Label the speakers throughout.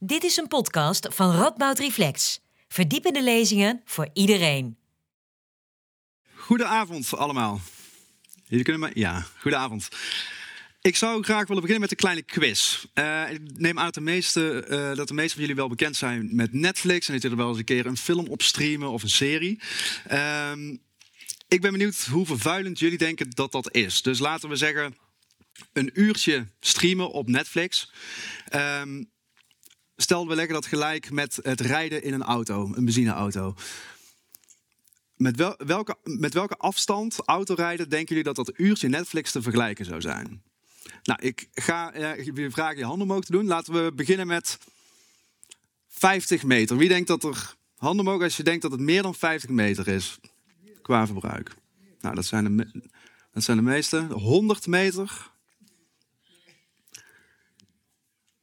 Speaker 1: Dit is een podcast van Radboud Reflex. Verdiepende lezingen voor iedereen.
Speaker 2: Goedenavond allemaal. Jullie kunnen me... Ja, goedenavond. Ik zou graag willen beginnen met een kleine quiz. Uh, ik neem aan dat de, meeste, uh, dat de meeste van jullie wel bekend zijn met Netflix. En dat jullie er wel eens een keer een film op streamen of een serie. Uh, ik ben benieuwd hoe vervuilend jullie denken dat dat is. Dus laten we zeggen een uurtje streamen op Netflix. Um, stel we leggen dat gelijk met het rijden in een auto, een benzineauto. Met, wel, welke, met welke afstand autorijden denken jullie dat dat uurtje Netflix te vergelijken zou zijn? Nou, ik ga uh, weer vragen je handen omhoog te doen. Laten we beginnen met 50 meter. Wie denkt dat er handen omhoog als je denkt dat het meer dan 50 meter is qua verbruik? Nou, dat zijn de, dat zijn de meeste. 100 meter.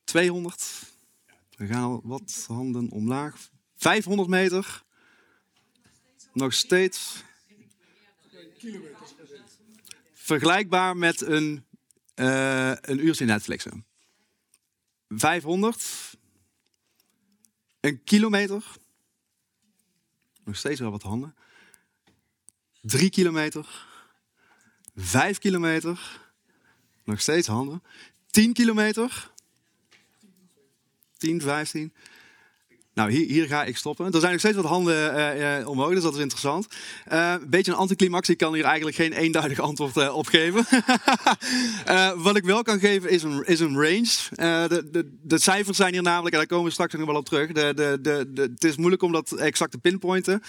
Speaker 2: 200. We gaan wat handen omlaag. 500 meter. Nog steeds. Vergelijkbaar met een, uh, een uurtje Netflixen. 500. Een kilometer. Nog steeds wel wat handen. 3 kilometer. 5 kilometer. Nog steeds handen. 10 kilometer. 10, 15. Nou, hier, hier, ga ik stoppen. Er zijn nog steeds wat handen uh, uh, omhoog, dus dat is interessant. Een beetje een anticlimax. Ik kan hier eigenlijk geen eenduidig antwoord op geven. wat ik wel kan geven is een, is een range. De, de, de, cijfers zijn hier namelijk, en daar komen we straks nog wel op terug. De, het is moeilijk om dat exact te pinpointen.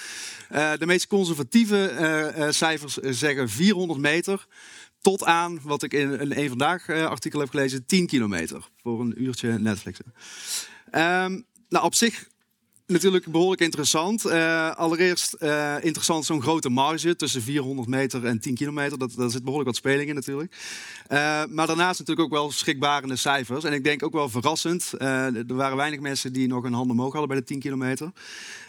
Speaker 2: de meest conservatieve cijfers zeggen 400 meter. Tot aan, wat ik in een Eén Vandaag artikel heb gelezen, 10 kilometer. Voor een uurtje Netflixen. Um, nou, op zich natuurlijk behoorlijk interessant. Uh, allereerst uh, interessant zo'n grote marge tussen 400 meter en 10 kilometer. Dat, daar zit behoorlijk wat speling in natuurlijk. Maar daarnaast natuurlijk ook wel schrikbarende cijfers. En ik denk ook wel verrassend. er waren weinig mensen die nog een hand omhoog hadden bij de 10 kilometer.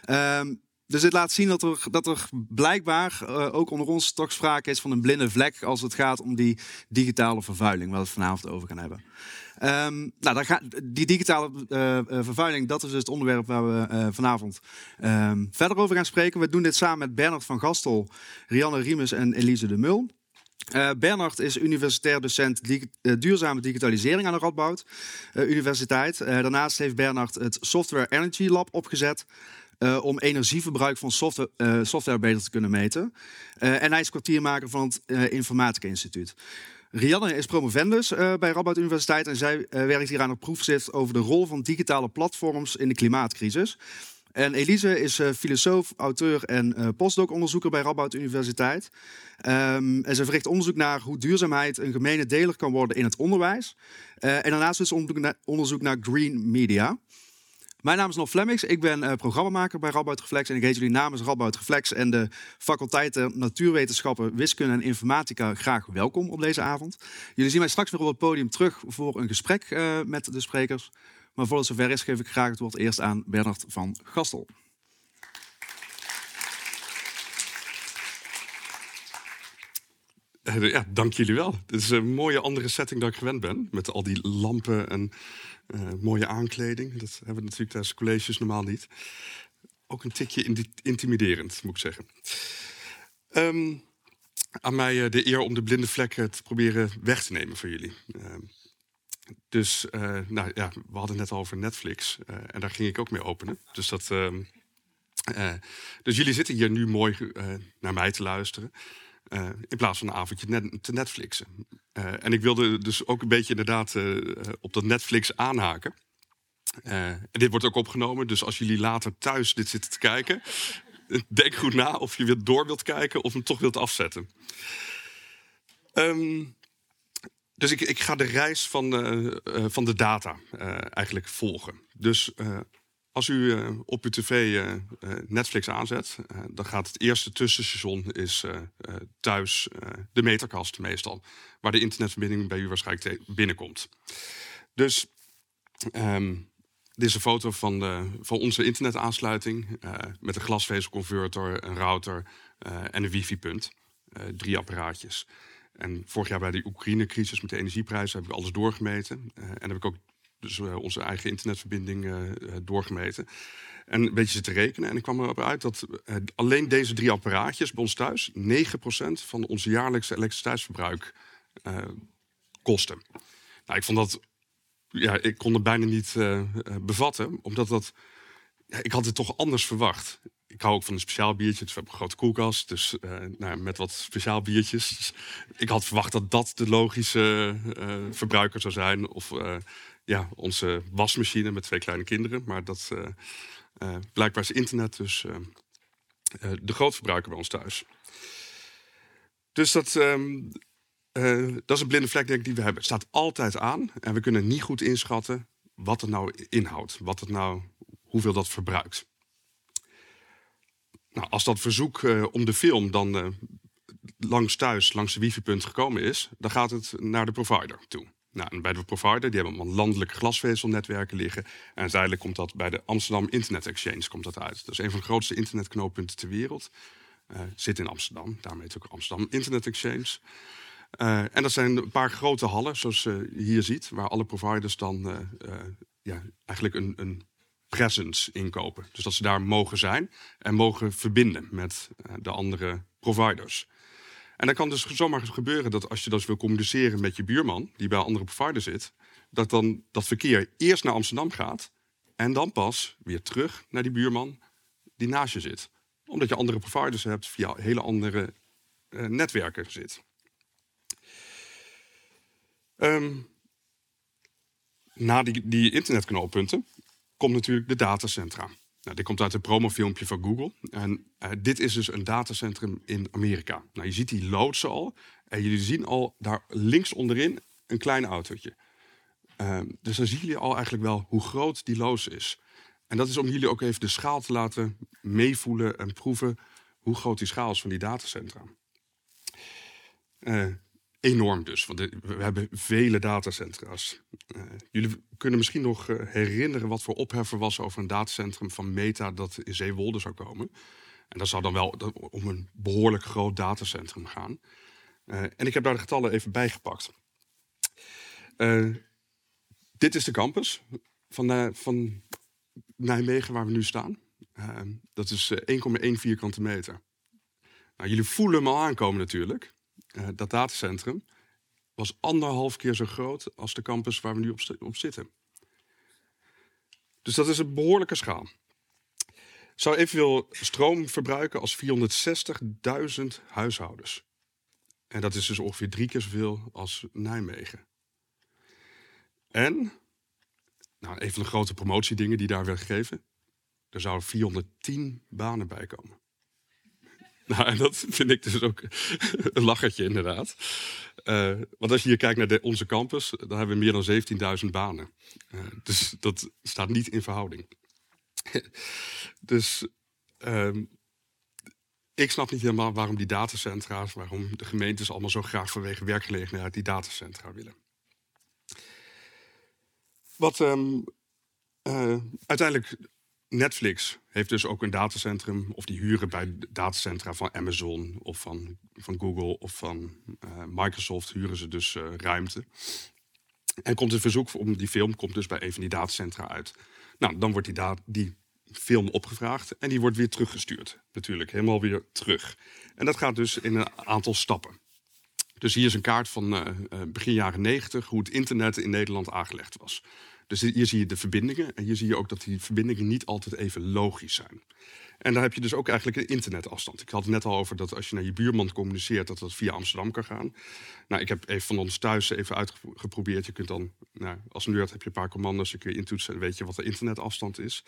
Speaker 2: Ehm, dus dit laat zien dat er, dat er blijkbaar uh, ook onder ons toch sprake is van een blinde vlek als het gaat om die digitale vervuiling, waar we het vanavond over gaan hebben. Um, nou, die digitale uh, vervuiling, dat is dus het onderwerp waar we vanavond um, verder over gaan spreken. We doen dit samen met Bernard van Gastel, Rianne Riemes en Elise de Mul. Uh, Bernard is universitair docent duurzame digitalisering aan de Radboud Universiteit. Daarnaast heeft Bernard het Software Energy Lab opgezet. Uh, om energieverbruik van software, uh, software beter te kunnen meten. Uh, en hij is kwartiermaker van het Informatica Instituut. Rianne is promovendus bij Radboud Universiteit en zij werkt hier aan een proefschrift over de rol van digitale platforms in de klimaatcrisis. En Elise is filosoof, auteur en uh, postdoc-onderzoeker bij Radboud Universiteit. Um, en ze verricht onderzoek naar hoe duurzaamheid een gemene deler kan worden in het onderwijs. En daarnaast is onderzoek onderzoek naar green media. Mijn naam is Nof Flemmix. Ik ben uh, programmamaker bij Radboud Reflex. En ik heet jullie namens Radboud Reflex en de faculteiten Natuurwetenschappen, Wiskunde en Informatica graag welkom op deze avond. Jullie zien mij straks weer op het podium terug voor een gesprek uh, met de sprekers. Maar voordat het zover is, geef ik graag het woord eerst aan Bernard van Gastel.
Speaker 3: Ja, dank jullie wel. Het is een mooie andere setting dan ik gewend ben. Met al die lampen en uh, mooie aankleding. Dat hebben we natuurlijk tijdens colleges normaal niet. Ook een tikje intimiderend, moet ik zeggen. Um, aan mij uh, de eer om de blinde vlekken te proberen weg te nemen voor jullie. Uh, dus, nou ja, we hadden het net over Netflix. en daar ging ik ook mee openen. Dus dat. Ehm, dus jullie zitten hier nu mooi naar mij te luisteren. Uh, in plaats van een avondje net, te Netflixen. Uh, en ik wilde dus ook een beetje inderdaad uh, op dat Netflix aanhaken. en dit wordt ook opgenomen, dus als jullie later thuis dit zitten te kijken, denk goed na of je weer door wilt kijken of hem toch wilt afzetten. Um, dus ik, ik, ga de reis van, van de data eigenlijk volgen. Dus als u uh, op uw tv uh, Netflix aanzet, dan gaat het eerste tussenstation is thuis de meterkast meestal, waar de internetverbinding bij u waarschijnlijk binnenkomt. Dus um, dit is een foto van, de, van onze internetaansluiting met een glasvezelconverter, een router en een wifi-punt. drie apparaatjes. En vorig jaar bij de Oekraïne-crisis met de energieprijzen heb ik alles doorgemeten. en heb ik ook Dus uh, onze eigen internetverbinding uh, doorgemeten. En een beetje zitten rekenen. En ik kwam erop uit dat alleen deze drie apparaatjes bij ons thuis 9% van ons jaarlijkse elektriciteitsverbruik kosten. Nou, ik vond dat. Ja, ik kon het bijna niet bevatten, omdat dat. Ja, ik had het toch anders verwacht ik hou ook van een speciaal biertje. Dus we hebben een grote koelkast. Dus nou, met wat speciaal biertjes. Dus ik had verwacht dat dat de logische uh, verbruiker zou zijn. Of ja, onze wasmachine met twee kleine kinderen. Maar dat blijkbaar is internet dus de grootverbruiker bij ons thuis. Dus dat, um, dat is een blinde vlek denk ik, die we hebben. Het staat altijd aan. En we kunnen niet goed inschatten wat het nou inhoudt. Wat het nou, hoeveel dat verbruikt. Nou, als dat verzoek om de film dan langs thuis, langs de wifi-punt gekomen is, dan gaat het naar de provider toe. Nou, en bij de provider, die hebben landelijke glasvezelnetwerken liggen. En uiteindelijk komt dat bij de Amsterdam Internet Exchange komt dat uit. Is een van de grootste internetknooppunten ter wereld. Uh, zit in Amsterdam, daarmee heet ook Amsterdam Internet Exchange. Uh, en dat zijn een paar grote hallen, zoals je hier ziet, waar alle providers dan uh, ja, eigenlijk een, een presence inkopen. Dus dat ze daar mogen zijn en mogen verbinden met eh, de andere providers. En dan kan dus zomaar gebeuren dat als je dus wil communiceren met je buurman, die bij een andere provider zit, dat dan dat verkeer eerst naar Amsterdam gaat en dan pas weer terug naar die buurman die naast je zit. Omdat je andere providers hebt via hele andere uh, netwerken zit. Um, na die, die internetknooppunten komt natuurlijk de datacentra. Nou, dit komt uit een promofilmpje van Google. En uh, dit is dus een datacentrum in Amerika. Nou, je ziet die loodsen al. En jullie zien al daar links onderin een klein autootje. Uh, dus dan zien jullie al eigenlijk wel hoe groot die loods is. En dat is om jullie ook even de schaal te laten meevoelen en proeven hoe groot die schaal is van die datacentra. Uh, enorm dus, want we hebben vele datacentra's. Uh, jullie kunnen misschien nog uh, herinneren wat voor ophef er was over een datacentrum van Meta dat in Zeewolde zou komen. En dat zou dan wel om een behoorlijk groot datacentrum gaan. Uh, en ik heb daar de getallen even bijgepakt. dit is de campus van, van Nijmegen waar we nu staan. dat is 1,1 vierkante meter. Nou, jullie voelen hem al aankomen natuurlijk. Uh, dat datacentrum was anderhalf keer zo groot als de campus waar we nu op, op zitten. Dus dat is een behoorlijke schaal. Zou evenveel stroom verbruiken als 460.000 huishoudens. En dat is dus ongeveer drie keer zoveel als Nijmegen. En, nou, een van de grote promotiedingen die daar werd gegeven, er zouden 410 banen bij komen. Nou, en dat vind ik dus ook een lachertje inderdaad. Uh, want als je hier kijkt naar de, onze campus, dan hebben we meer dan 17.000 banen. Uh, dus dat staat niet in verhouding. dus um, ik snap niet helemaal waarom die datacentra's, waarom de gemeentes allemaal zo graag vanwege werkgelegenheid die datacentra willen. Wat um, uh, uiteindelijk Netflix heeft dus ook een datacentrum, of die huren bij datacentra van Amazon of van, van Google of van uh, Microsoft, huren ze dus uh, ruimte. En komt een verzoek om die film komt dus bij een van die datacentra uit. Nou, dan wordt die, die film opgevraagd en die wordt weer teruggestuurd. Natuurlijk, helemaal weer terug. En dat gaat dus in een aantal stappen. Dus hier is een kaart van uh, begin jaren 90, hoe het internet in Nederland aangelegd was. Dus hier zie je de verbindingen. En hier zie je ook dat die verbindingen niet altijd even logisch zijn. En daar heb je dus ook eigenlijk een internetafstand. Ik had het net al over dat als je naar je buurman communiceert, dat dat via Amsterdam kan gaan. Nou, ik heb even van ons thuis even uitgeprobeerd. Je kunt dan, nou, als nerd heb je een paar commando's, je kun je intoetsen en weet je wat de internetafstand is.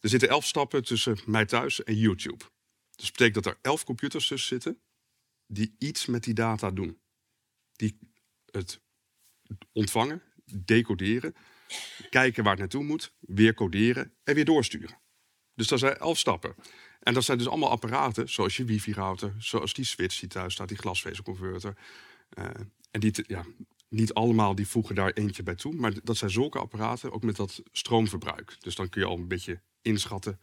Speaker 3: Er zitten elf stappen tussen mij thuis en YouTube. Dus dat betekent dat er elf computers tussen zitten die iets met die data doen. Die het ontvangen, decoderen kijken waar het naartoe moet, weer coderen en weer doorsturen. Dus dat zijn elf stappen. En dat zijn dus allemaal apparaten, zoals je wifi-router, zoals die switch die thuis staat, die glasvezelconverter. Uh, en die, ja, niet allemaal die voegen daar eentje bij toe, maar dat zijn zulke apparaten, ook met dat stroomverbruik. Dus dan kun je al een beetje inschatten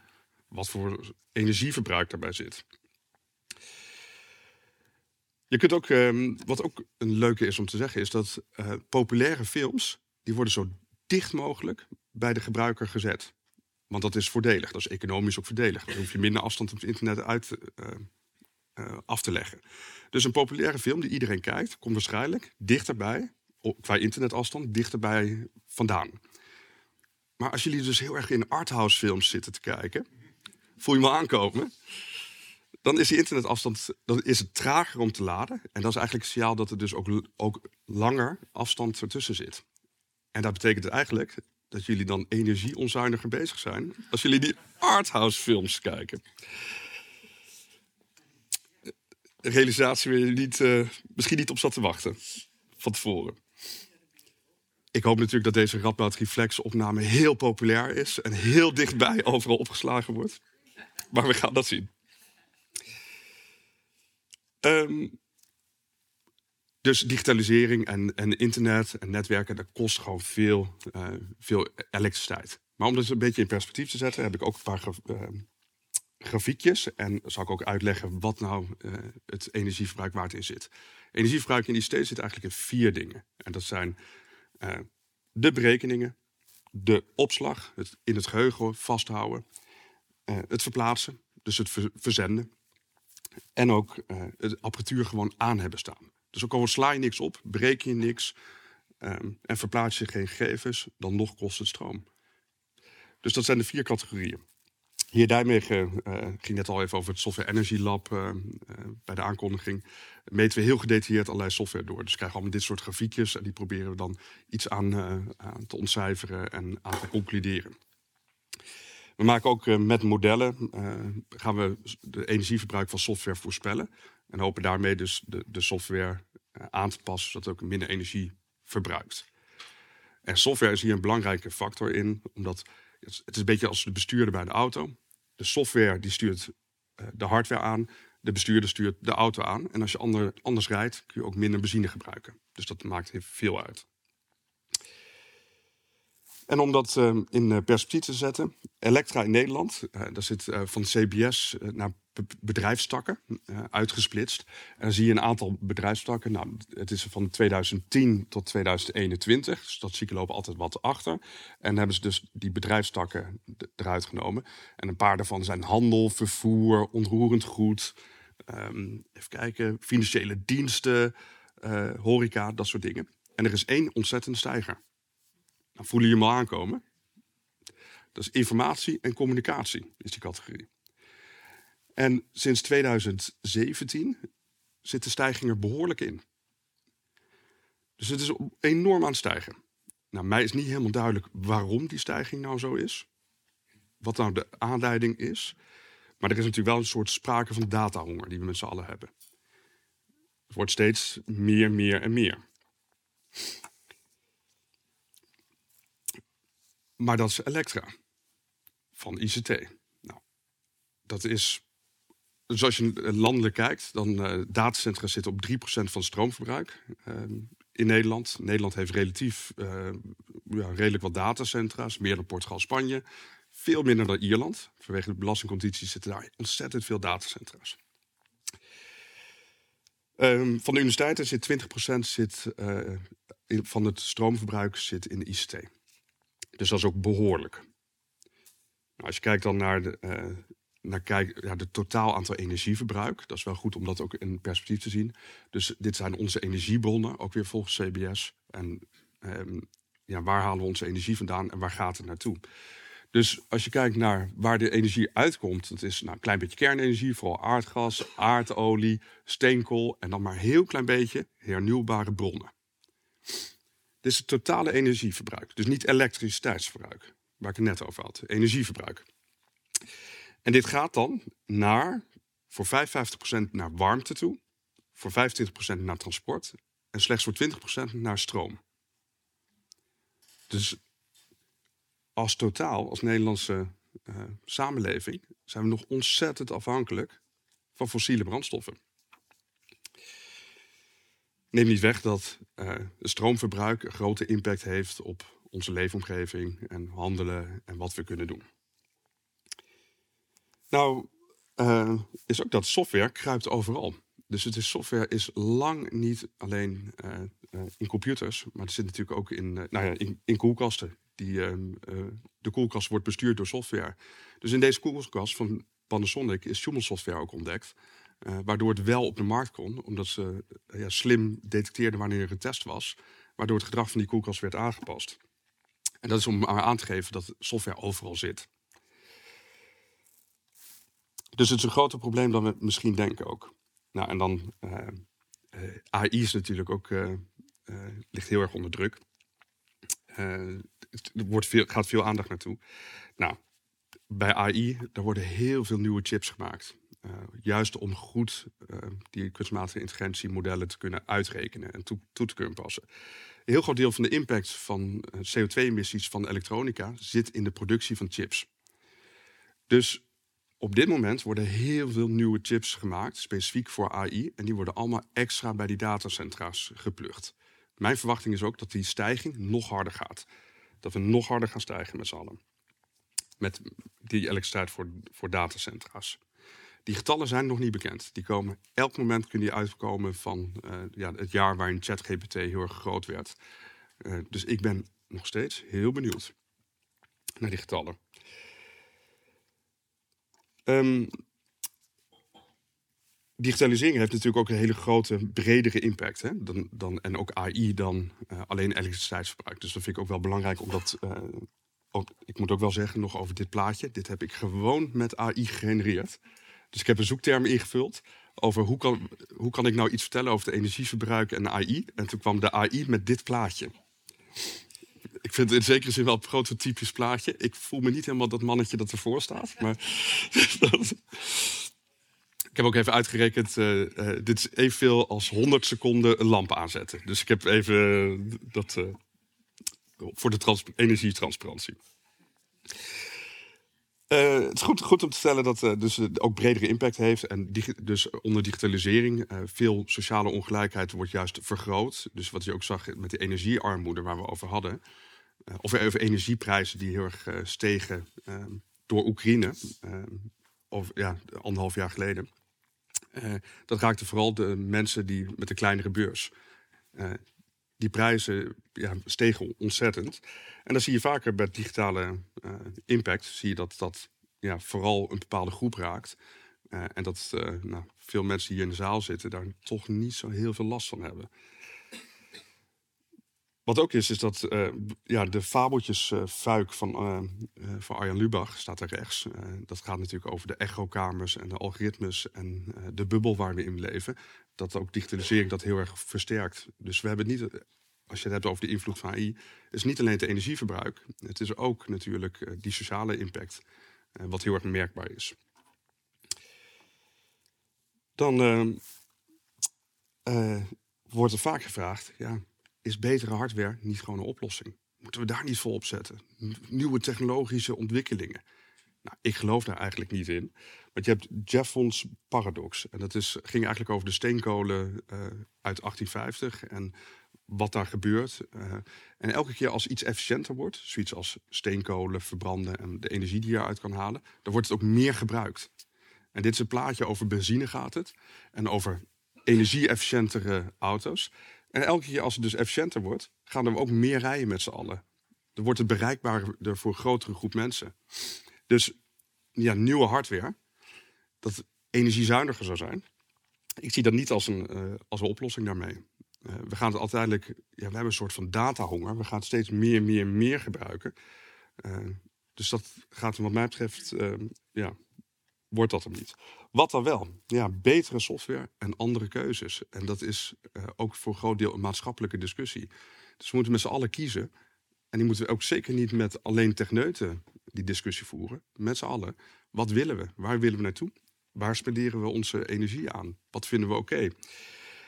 Speaker 3: wat voor energieverbruik daarbij zit. Je kunt ook, um, wat ook een leuke is om te zeggen, is dat uh, populaire films, die worden zo dicht mogelijk bij de gebruiker gezet. Want dat is voordelig, dat is economisch ook voordelig. Dan hoef je minder afstand op het internet uit uh, uh, af te leggen. Dus een populaire film die iedereen kijkt, komt waarschijnlijk dichterbij, qua internetafstand, dichterbij vandaan. Maar als jullie dus heel erg in arthouse films zitten te kijken, voel je me aankomen. Dan is die internetafstand dan is het trager om te laden. En dat is eigenlijk een signaal dat er dus ook, ook langer afstand ertussen zit. En dat betekent eigenlijk dat jullie dan energieonzuiniger bezig zijn als jullie die arthouse films kijken. realisatie waar je niet, uh, misschien niet op zat te wachten van tevoren. Ik hoop natuurlijk dat deze Radboud Reflex opname heel populair is en heel dichtbij overal opgeslagen wordt. Maar we gaan dat zien. Um, dus digitalisering en, en internet en netwerken, dat kost gewoon veel, uh, veel elektriciteit. Maar om dat een beetje in perspectief te zetten, heb ik ook een paar uh, grafiekjes. En zal ik ook uitleggen wat nou uh, het energieverbruik waar het in zit. Energieverbruik in ICT zit eigenlijk in vier dingen. En dat zijn de berekeningen, de opslag, het in het geheugen vasthouden, het verplaatsen, dus het verzenden. En ook het apparatuur gewoon aan hebben staan. Dus ook al sla je niks op, breek je niks um, en verplaats je geen gegevens, dan nog kost het stroom. Dus dat zijn de vier categorieën. Hier daarmee uh, ging net al even over het Software Energy Lab uh, bij de aankondiging. Meten we heel gedetailleerd allerlei software door. Dus we krijgen allemaal dit soort grafiekjes en die proberen we dan iets aan, aan te ontcijferen en aan te concluderen. We maken ook met modellen, gaan we de energieverbruik van software voorspellen. En hopen daarmee dus de, de software uh, aan te passen, zodat het ook minder energie verbruikt. En software is hier een belangrijke factor in, omdat het is een beetje als de bestuurder bij de auto. De software die stuurt uh, de hardware aan, de bestuurder stuurt de auto aan. En als je ander, anders rijdt, kun je ook minder benzine gebruiken. Dus dat maakt heel veel uit. En om dat uh, in perspectief te zetten, Elektra in Nederland, daar zit van CBS naar bedrijfstakken uitgesplitst. En dan zie je een aantal bedrijfstakken. Nou, het is van 2010 tot 2021, dus dat zie lopen altijd wat achter. En hebben ze dus die bedrijfstakken eruit genomen. En een paar daarvan zijn handel, vervoer, onroerend goed, um, even kijken, financiële diensten, horeca, dat soort dingen. En er is één ontzettende stijger. Dan voelen je hem al aankomen. Dat is informatie en communicatie, is die categorie. En sinds 2017 zit de stijging er behoorlijk in. Dus het is enorm aan het stijgen. Nou, mij is niet helemaal duidelijk waarom die stijging nou zo is. Wat nou de aanleiding is. Maar er is natuurlijk wel een soort sprake van datahonger die we met z'n allen hebben. Het wordt steeds meer, meer en meer. Maar dat is Elektra van ICT. Nou, dat is. Dus als je landelijk kijkt, dan uh, datacentra zitten op 3% van stroomverbruik uh, in Nederland. Nederland heeft relatief uh, ja, redelijk wat datacentra's, meer dan Portugal, Spanje. Veel minder dan Ierland. Vanwege de belastingcondities zitten daar ontzettend veel datacentra's. Um, van de universiteiten zit 20% zit, in, van het stroomverbruik zit in de ICT. Dus dat is ook behoorlijk. Nou, als je kijkt dan naar de, naar kijk, ja, de totaal aantal energieverbruik, dat is wel goed om dat ook in perspectief te zien. Dus dit zijn onze energiebronnen, ook weer volgens CBS. En um, ja, waar halen we onze energie vandaan en waar gaat het naartoe? Dus als je kijkt naar waar de energie uitkomt, dat is nou, een klein beetje kernenergie, vooral aardgas, aardolie, steenkool en dan maar een heel klein beetje hernieuwbare bronnen. Dit is het totale energieverbruik. Dus niet elektriciteitsverbruik, waar ik het net over had. Energieverbruik. En dit gaat dan naar, voor 55% naar warmte toe, voor 25% naar transport en slechts voor 20% naar stroom. Dus als totaal, als Nederlandse uh, samenleving, zijn we nog ontzettend afhankelijk van fossiele brandstoffen. Neem niet weg dat uh, stroomverbruik een grote impact heeft op onze leefomgeving en handelen en wat we kunnen doen. Nou, uh, is ook dat software kruipt overal. Dus het is, software is lang niet alleen uh, in computers, maar het zit natuurlijk ook in, nou ja, in, in, koelkasten. Die, ehm, eh, de koelkast wordt bestuurd door software. Dus in deze koelkast van Panasonic is Schumel software ook ontdekt. Waardoor het wel op de markt kon, omdat ze ja, slim detecteerden wanneer er een test was. Waardoor het gedrag van die koelkast werd aangepast. En dat is om aan te geven dat software overal zit. Dus het is een groter probleem dan we misschien denken ook. Nou, en dan uh, uh, AI is natuurlijk ook, uh, ligt heel erg onder druk. er wordt veel, gaat veel aandacht naartoe. Nou, bij AI, daar worden heel veel nieuwe chips gemaakt. juist om goed die kunstmatige intelligentiemodellen te kunnen uitrekenen en toe, toe te kunnen passen. Een heel groot deel van de impact van CO2-emissies van elektronica zit in de productie van chips. Dus op dit moment worden heel veel nieuwe chips gemaakt, specifiek voor AI. En die worden allemaal extra bij die datacentra's geplucht. Mijn verwachting is ook dat die stijging nog harder gaat. Dat we nog harder gaan stijgen met z'n allen. Met die elektriciteit voor, voor datacentra's. Die getallen zijn nog niet bekend. Die komen, elk moment kunnen die uitkomen van uh, ja, het jaar waarin ChatGPT heel erg groot werd. Uh, dus ik ben nog steeds heel benieuwd naar die getallen. Um, digitalisering heeft natuurlijk ook een hele grote, bredere impact. Hè? Dan, dan, en ook AI dan uh, alleen elektriciteitsverbruik. Dus dat vind ik ook wel belangrijk, omdat... Uh, ook, ik moet ook wel zeggen, nog over dit plaatje. Dit heb ik gewoon met AI gegenereerd. Dus ik heb een zoekterm ingevuld over hoe kan, hoe kan ik nou iets vertellen over het energieverbruik en AI. En toen kwam de AI met dit plaatje ik vind het in zekere zin wel een prototypisch plaatje. Ik voel me niet helemaal dat mannetje dat ervoor staat. Maar ik heb ook even uitgerekend, uh, uh, dit is evenveel als 100 seconden een lamp aanzetten. Dus ik heb even uh, dat voor de energietransparantie. het is goed, goed, om te stellen dat het dus ook bredere impact heeft. En dus onder digitalisering, veel sociale ongelijkheid wordt juist vergroot. Dus wat je ook zag met de energiearmoede waar we over hadden. Uh, of over energieprijzen die heel erg uh, stegen uh, door Oekraïne. of ja, anderhalf jaar geleden. dat raakte vooral de mensen die met een kleinere beurs. die prijzen ja, stegen ontzettend. En dan zie je vaker bij digitale impact, zie je dat dat ja, vooral een bepaalde groep raakt. en dat nou, veel mensen die hier in de zaal zitten daar toch niet zo heel veel last van hebben. Wat ook is, is dat uh, ja, de fabeltjesfuik van, uh, van Arjan Lubach staat daar rechts. dat gaat natuurlijk over de echokamers en de algoritmes en de bubbel waar we in leven. Dat ook digitalisering dat heel erg versterkt. Dus we hebben niet, als je het hebt over de invloed van AI, is niet alleen het energieverbruik. Het is ook natuurlijk die sociale impact, wat heel erg merkbaar is. Dan wordt er vaak gevraagd, ja, is betere hardware niet gewoon een oplossing? Moeten we daar niet voor opzetten? Nieuwe technologische ontwikkelingen. Nou, ik geloof daar eigenlijk niet in. Want je hebt Jeffons paradox. En dat is, ging eigenlijk over de steenkolen uh, uit 1850 en wat daar gebeurt. Uh, en elke keer als iets efficiënter wordt, zoiets als steenkolen verbranden en de energie die je eruit kan halen, dan wordt het ook meer gebruikt. En dit is een plaatje over benzine gaat het. En over energie-efficiëntere auto's. En elke keer als het dus efficiënter wordt, gaan er ook meer rijden met z'n allen. Dan wordt het bereikbaarder voor een grotere groep mensen. Dus ja, nieuwe hardware, dat energiezuiniger zou zijn. Ik zie dat niet als een, uh, als een oplossing daarmee. Uh, we gaan het uiteindelijk, ja, we hebben een soort van datahonger. We gaan steeds meer, meer, meer gebruiken. Uh, dus dat gaat wat mij betreft, ja, wordt dat hem niet. Wat dan wel? Ja, betere software en andere keuzes. En dat is uh, ook voor een groot deel een maatschappelijke discussie. Dus we moeten met z'n allen kiezen. En die moeten we ook zeker niet met alleen techneuten die discussie voeren. Met z'n allen. Wat willen we? Waar willen we naartoe? Waar spenderen we onze energie aan? Wat vinden we oké?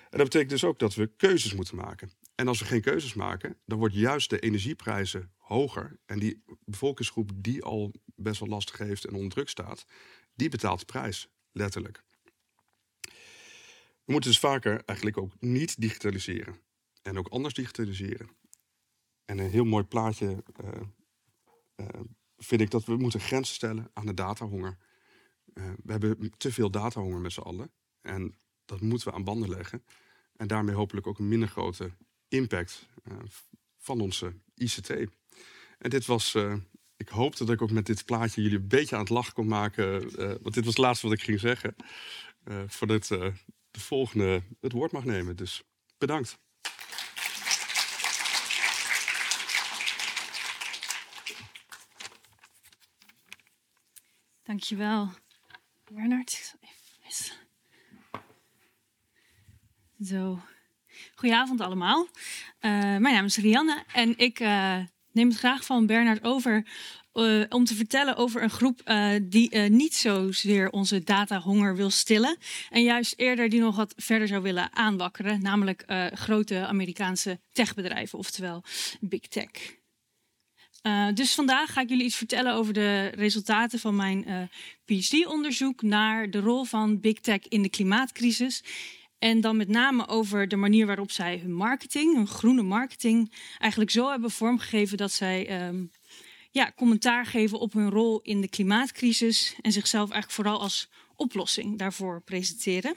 Speaker 3: En dat betekent dus ook dat we keuzes moeten maken. En als we geen keuzes maken, dan wordt juist de energieprijzen hoger. En die bevolkingsgroep die al best wel lastig heeft en onder druk staat, die betaalt de prijs, letterlijk. We moeten dus vaker eigenlijk ook niet digitaliseren. En ook anders digitaliseren. En een heel mooi plaatje uh, uh, vind ik dat we moeten grenzen stellen aan de datahonger. Uh, we hebben te veel datahonger met z'n allen. En dat moeten we aan banden leggen. En daarmee hopelijk ook een minder grote impact van onze ICT. En dit was, ik hoopte dat ik ook met dit plaatje jullie een beetje aan het lachen kon maken. want dit was het laatste wat ik ging zeggen. voordat de volgende het woord mag nemen. Dus bedankt.
Speaker 4: Dankjewel, Bernard. Zo. Goedenavond allemaal. Uh, mijn naam is Rianne en ik uh, neem het graag van Bernard over uh, om te vertellen over een groep die niet zozeer onze datahonger wil stillen. En juist eerder die nog wat verder zou willen aanwakkeren. Namelijk grote Amerikaanse techbedrijven, oftewel big tech. Dus vandaag ga ik jullie iets vertellen over de resultaten van mijn PhD-onderzoek naar de rol van big tech in de klimaatcrisis. En dan met name over de manier waarop zij hun marketing, hun groene marketing, eigenlijk zo hebben vormgegeven dat zij um, ja, commentaar geven op hun rol in de klimaatcrisis en zichzelf eigenlijk vooral als oplossing daarvoor presenteren.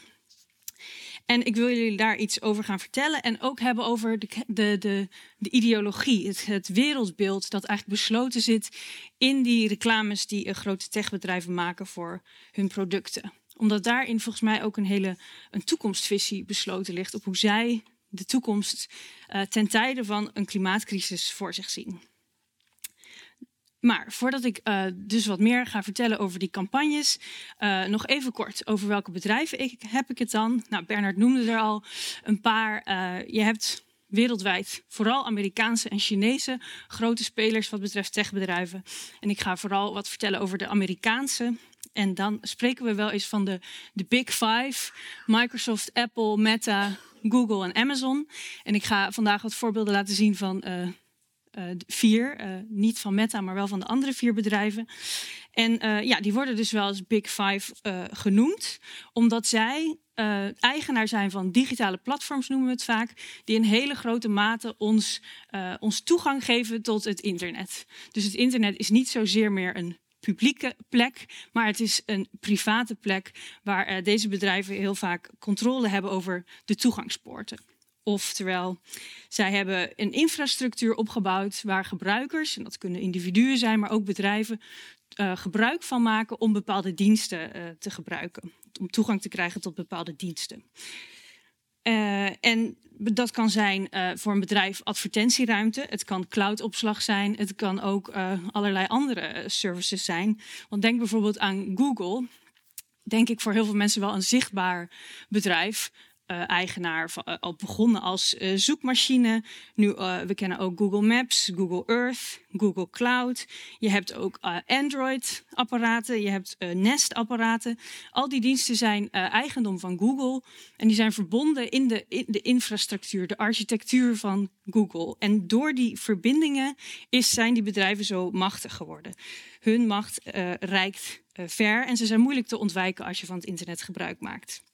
Speaker 4: En ik wil jullie daar iets over gaan vertellen en ook hebben over de, de, de, de ideologie, het, wereldbeeld dat eigenlijk besloten zit in die reclames die uh, grote techbedrijven maken voor hun producten. Omdat daarin volgens mij ook een hele een toekomstvisie besloten ligt op hoe zij de toekomst uh, ten tijde van een klimaatcrisis voor zich zien. Maar voordat ik uh, dus wat meer ga vertellen over die campagnes, uh, nog even kort over welke bedrijven ik, heb ik het dan. Nou, Bernard noemde er al een paar. Je hebt wereldwijd vooral Amerikaanse en Chinese grote spelers wat betreft techbedrijven. En ik ga vooral wat vertellen over de Amerikaanse. En dan spreken we wel eens van de, de Big Five: Microsoft, Apple, Meta, Google en Amazon. En ik ga vandaag wat voorbeelden laten zien van uh, vier. Uh, niet van Meta, maar wel van de andere vier bedrijven. En ja, die worden dus wel als Big Five genoemd, omdat zij eigenaar zijn van digitale platforms, noemen we het vaak, die in hele grote mate ons, ons toegang geven tot het internet. Dus het internet is niet zozeer meer een publieke plek, maar het is een private plek waar deze bedrijven heel vaak controle hebben over de toegangspoorten. Oftewel, zij hebben een infrastructuur opgebouwd waar gebruikers, en dat kunnen individuen zijn, maar ook bedrijven, uh, gebruik van maken om bepaalde diensten uh, te gebruiken. Om toegang te krijgen tot bepaalde diensten. Uh, en dat kan zijn voor een bedrijf advertentieruimte. Het kan cloudopslag zijn. Het kan ook allerlei andere services zijn. Want denk bijvoorbeeld aan Google denk ik voor heel veel mensen wel een zichtbaar bedrijf. Uh, eigenaar van, uh, al begonnen als uh, zoekmachine. Nu, we kennen ook Google Maps, Google Earth, Google Cloud. Je hebt ook Android-apparaten, je hebt Nest-apparaten. Al die diensten zijn eigendom van Google en die zijn verbonden in de, in de infrastructuur, de architectuur van Google. En door die verbindingen is, zijn die bedrijven zo machtig geworden. Hun macht reikt ver en ze zijn moeilijk te ontwijken als je van het internet gebruik maakt.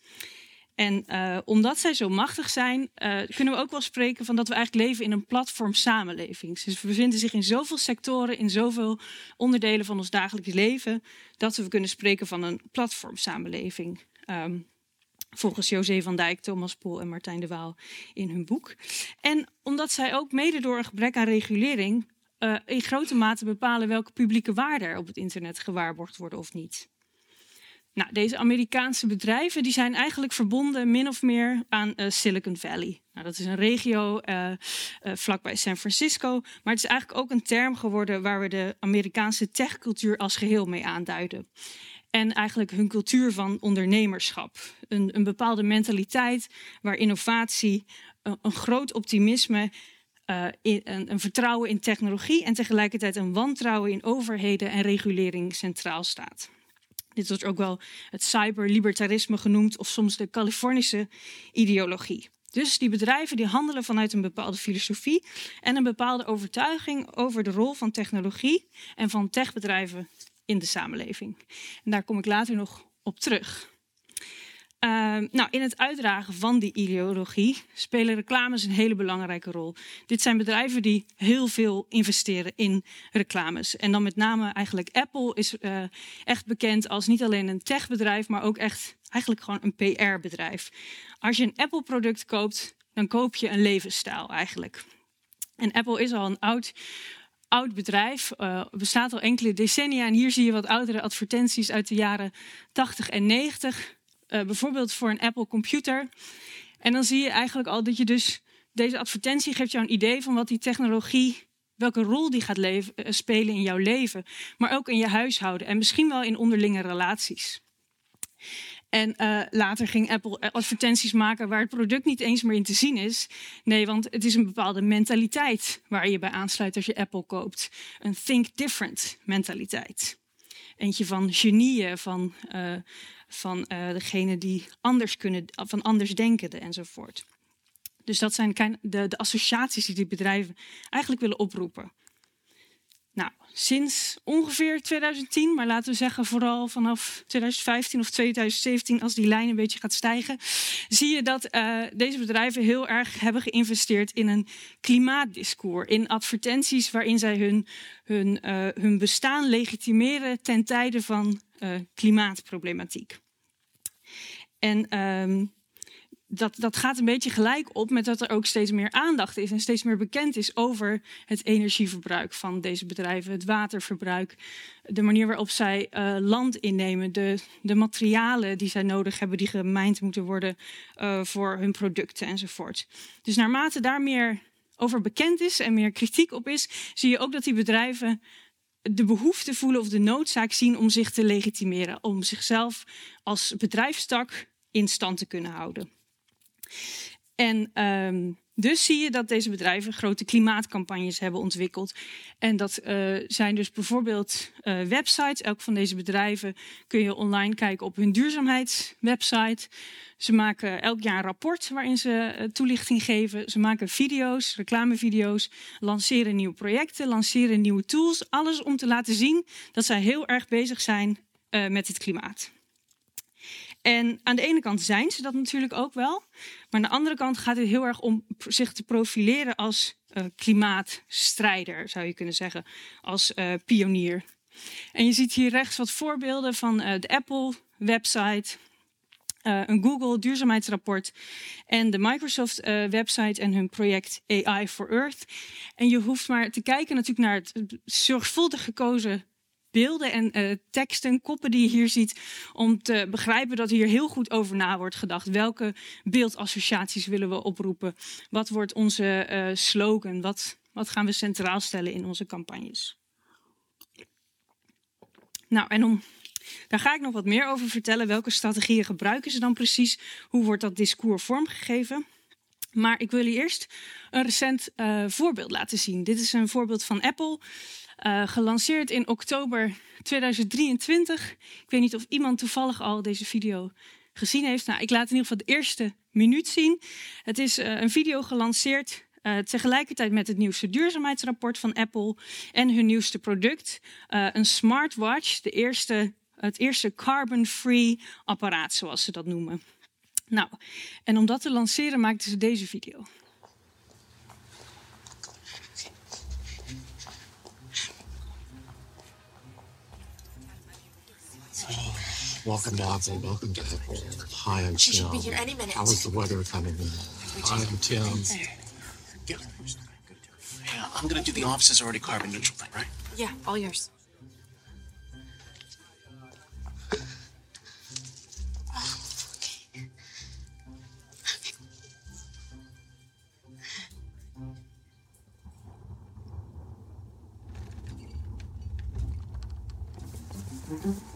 Speaker 4: En uh, omdat zij zo machtig zijn, uh, kunnen we ook wel spreken van dat we eigenlijk leven in een platformsamenleving. Dus we bevinden zich in zoveel sectoren, in zoveel onderdelen van ons dagelijks leven, dat we kunnen spreken van een platformsamenleving. Um, volgens José van Dijk, Thomas Poel en Martijn de Waal in hun boek. En omdat zij ook mede door een gebrek aan regulering uh, in grote mate bepalen welke publieke waarden er op het internet gewaarborgd worden of niet. Nou, deze Amerikaanse bedrijven die zijn eigenlijk verbonden min of meer aan uh, Silicon Valley. Nou, dat is een regio uh, uh, vlakbij San Francisco. Maar het is eigenlijk ook een term geworden waar we de Amerikaanse techcultuur als geheel mee aanduiden. En eigenlijk hun cultuur van ondernemerschap. Een, een bepaalde mentaliteit waar innovatie, een, groot optimisme een, een, vertrouwen in technologie en tegelijkertijd een wantrouwen in overheden en regulering centraal staat. Dit wordt ook wel het cyberlibertarisme genoemd of soms de Californische ideologie. Dus die bedrijven die handelen vanuit een bepaalde filosofie en een bepaalde overtuiging over de rol van technologie en van techbedrijven in de samenleving. En daar kom ik later nog op terug. Uh, nou, in het uitdragen van die ideologie spelen reclames een hele belangrijke rol. Dit zijn bedrijven die heel veel investeren in reclames. En dan met name eigenlijk Apple is uh, echt bekend als niet alleen een techbedrijf, maar ook echt eigenlijk gewoon een PR-bedrijf. Als je een Apple-product koopt, dan koop je een levensstijl eigenlijk. En Apple is al een oud oud bedrijf, uh, bestaat al enkele decennia. En hier zie je wat oudere advertenties uit de jaren 80 en 90. Uh, bijvoorbeeld voor een Apple computer. En dan zie je eigenlijk al dat je dus deze advertentie geeft jou een idee van wat die technologie, welke rol die gaat uh, spelen in jouw leven, maar ook in je huishouden en misschien wel in onderlinge relaties. En uh, later ging Apple advertenties maken waar het product niet eens meer in te zien is. Nee, want het is een bepaalde mentaliteit waar je bij aansluit als je Apple koopt. Een think different mentaliteit. Eentje van genieën, van, van uh, degene die anders kunnen, van anders denken enzovoort. Dus dat zijn de, de associaties die die bedrijven eigenlijk willen oproepen. Nou, sinds ongeveer 2010, maar laten we zeggen vooral vanaf 2015 of 2017, als die lijn een beetje gaat stijgen, zie je dat uh, deze bedrijven heel erg hebben geïnvesteerd in een klimaatdiscours, in advertenties waarin zij hun, hun, uh, hun bestaan legitimeren ten tijde van uh, klimaatproblematiek. En um, dat, dat gaat een beetje gelijk op met dat er ook steeds meer aandacht is en steeds meer bekend is over het energieverbruik van deze bedrijven, het waterverbruik, de manier waarop zij uh, land innemen, de, de materialen die zij nodig hebben, die gemijnd moeten worden uh, voor hun producten enzovoort. Dus naarmate daar meer over bekend is en meer kritiek op is, zie je ook dat die bedrijven de behoefte voelen of de noodzaak zien om zich te legitimeren, om zichzelf als bedrijfstak in stand te kunnen houden. En um, dus zie je dat deze bedrijven grote klimaatcampagnes hebben ontwikkeld. En dat uh, zijn dus bijvoorbeeld uh, websites. Elk van deze bedrijven kun je online kijken op hun duurzaamheidswebsite. Ze maken elk jaar een rapport waarin ze uh, toelichting geven. Ze maken video's, reclamevideo's, lanceren nieuwe projecten, lanceren nieuwe tools. Alles om te laten zien dat zij heel erg bezig zijn met het klimaat. En aan de ene kant zijn ze dat natuurlijk ook wel. Maar aan de andere kant gaat het heel erg om zich te profileren als uh, klimaatstrijder, zou je kunnen zeggen. Als uh, pionier. En je ziet hier rechts wat voorbeelden van uh, de Apple-website. een Google duurzaamheidsrapport en de Microsoft website en hun project AI for Earth. En je hoeft maar te kijken natuurlijk naar het zorgvuldig gekozen beelden en uh, teksten, koppen die je hier ziet, om te begrijpen dat hier heel goed over na wordt gedacht. Welke beeldassociaties willen we oproepen? Wat wordt onze uh, slogan? Wat, wat gaan we centraal stellen in onze campagnes? Nou, en om daar ga ik nog wat meer over vertellen. Welke strategieën gebruiken ze dan precies? Hoe wordt dat discours vormgegeven? Maar ik wil jullie eerst een recent uh, voorbeeld laten zien. Dit is een voorbeeld van Apple. Uh, gelanceerd in oktober 2023. Ik weet niet of iemand toevallig al deze video gezien heeft. Nou, ik laat in ieder geval de eerste minuut zien. Het is uh, een video gelanceerd uh, tegelijkertijd met het nieuwste duurzaamheidsrapport van Apple en hun nieuwste product, een smartwatch, de eerste, het eerste carbon-free apparaat, zoals ze dat noemen. Nou, en om dat te lanceren maakten ze deze video.
Speaker 5: Welcome to Apple. Welcome to Apple. Hi, I'm
Speaker 6: She
Speaker 5: Tim.
Speaker 6: should be here any minute.
Speaker 5: How is the weather coming in? Hi, I'm Tim.
Speaker 6: Yeah,
Speaker 7: Yeah, I'm gonna do the office's already carbon neutral thing, right?
Speaker 6: yeah, all yours.
Speaker 8: Oh,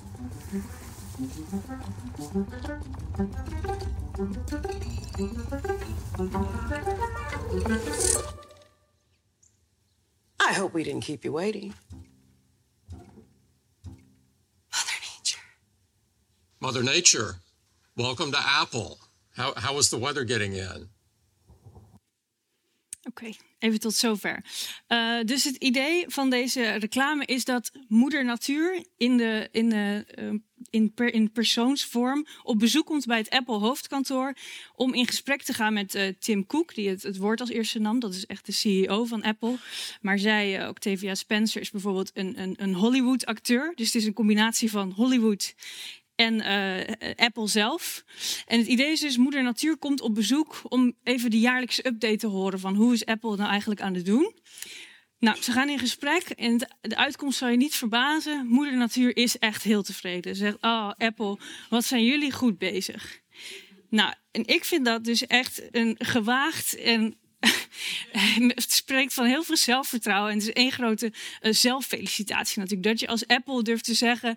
Speaker 8: I hope we didn't keep you waiting.
Speaker 6: Mother Nature.
Speaker 5: Mother Nature, welcome to Apple. How, how is the weather getting in?
Speaker 4: Okay, even tot zover. Uh, dus het idee van deze reclame is dat moeder natuur in, de, in, de, uh, in, in persoonsvorm op bezoek komt bij het Apple hoofdkantoor om in gesprek te gaan met uh, Tim Cook, die het, het woord als eerste nam. Dat is echt de CEO van Apple. Maar zij, Octavia Spencer, is bijvoorbeeld een, een, een Hollywood acteur. Dus het is een combinatie van Hollywood en uh, Apple zelf. En het idee is dus, moeder natuur komt op bezoek om even de jaarlijkse update te horen van hoe is Apple nou eigenlijk aan het doen. Nou, ze gaan in gesprek en de- de uitkomst zal je niet verbazen. Moeder Natuur is echt heel tevreden. Ze zegt, oh Apple, wat zijn jullie goed bezig. Nou, en ik vind dat dus echt een gewaagd en het spreekt van heel veel zelfvertrouwen. En het is één grote eh, zelffelicitatie natuurlijk. Dat je als Apple durft te zeggen,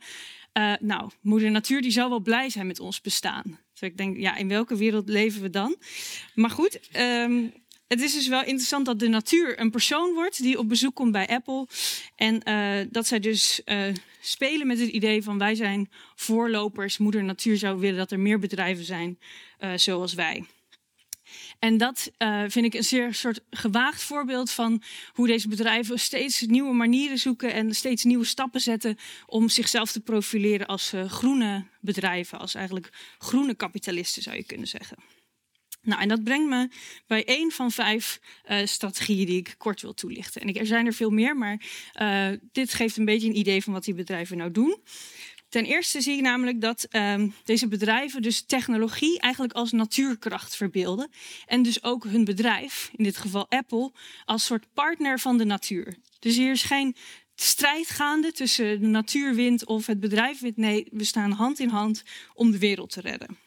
Speaker 4: eh, nou, moeder natuur die zou wel blij zijn met ons bestaan. Dus ik denk, ja, in welke wereld leven we dan? Maar goed, ehm, het is dus wel interessant dat de natuur een persoon wordt die op bezoek komt bij Apple. En eh, dat zij dus eh, spelen met het idee van wij zijn voorlopers. Moeder natuur zou willen dat er meer bedrijven zijn zoals wij. En dat eh, vind ik een zeer soort gewaagd voorbeeld van hoe deze bedrijven steeds nieuwe manieren zoeken en steeds nieuwe stappen zetten om zichzelf te profileren als eh, groene bedrijven, als eigenlijk groene kapitalisten zou je kunnen zeggen. Nou, en dat brengt me bij één van vijf eh, strategieën die ik kort wil toelichten. En ik, er zijn er veel meer, maar dit geeft een beetje een idee van wat die bedrijven nou doen. Ten eerste zie ik namelijk dat ehm, deze bedrijven dus technologie eigenlijk als natuurkracht verbeelden. En dus ook hun bedrijf, in dit geval Apple, als soort partner van de natuur. Dus hier is geen strijd gaande tussen de natuurwind of het bedrijfwind. Nee, we staan hand in hand om de wereld te redden.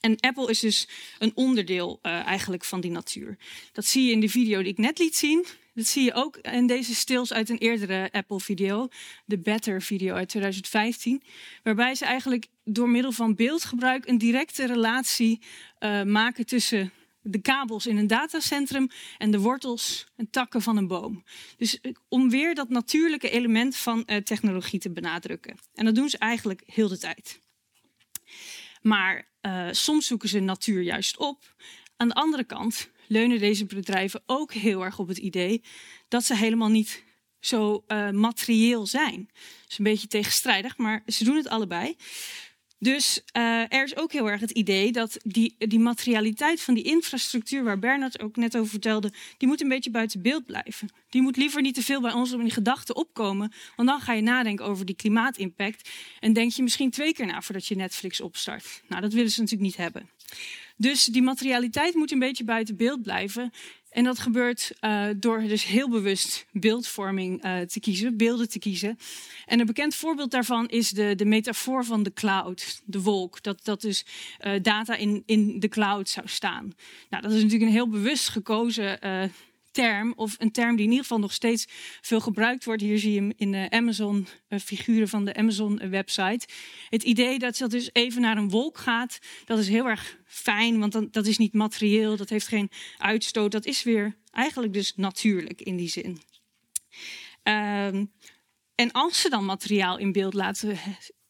Speaker 4: En Apple is dus een onderdeel eh, eigenlijk van die natuur. Dat zie je in de video die ik net liet zien. Dat zie je ook in deze stils uit een eerdere Apple-video, de Better-video uit 2015, waarbij ze eigenlijk door middel van beeldgebruik een directe relatie uh, maken tussen de kabels in een datacentrum en de wortels en takken van een boom. Dus om weer dat natuurlijke element van uh, technologie te benadrukken. En dat doen ze eigenlijk heel de tijd. Maar soms zoeken ze natuur juist op. Aan de andere kant leunen deze bedrijven ook heel erg op het idee dat ze helemaal niet zo uh, materieel zijn. Dat is een beetje tegenstrijdig, maar ze doen het allebei. Dus uh, er is ook heel erg het idee dat die, die materialiteit van die infrastructuur, waar Bernard ook net over vertelde, die moet een beetje buiten beeld blijven. Die moet liever niet te veel bij ons in die gedachten opkomen, want dan ga je nadenken over die klimaatimpact en denk je misschien twee keer na voordat je Netflix opstart. Nou, dat willen ze natuurlijk niet hebben. Dus die materialiteit moet een beetje buiten beeld blijven. En dat gebeurt uh, door dus heel bewust beeldvorming uh, te kiezen, beelden te kiezen. En een bekend voorbeeld daarvan is de, de metafoor van de cloud, de wolk. Dat, dat dus uh, data in, in de cloud zou staan. Nou, dat is natuurlijk een heel bewust gekozen term, of een term die in ieder geval nog steeds veel gebruikt wordt. Hier zie je hem in de Amazon, uh, figuren van de Amazon-website. Het idee dat dat dus even naar een wolk gaat, dat is heel erg fijn, want dan, dat is niet materieel, dat heeft geen uitstoot. Dat is weer eigenlijk dus natuurlijk in die zin. Um, en als ze dan materiaal in beeld laten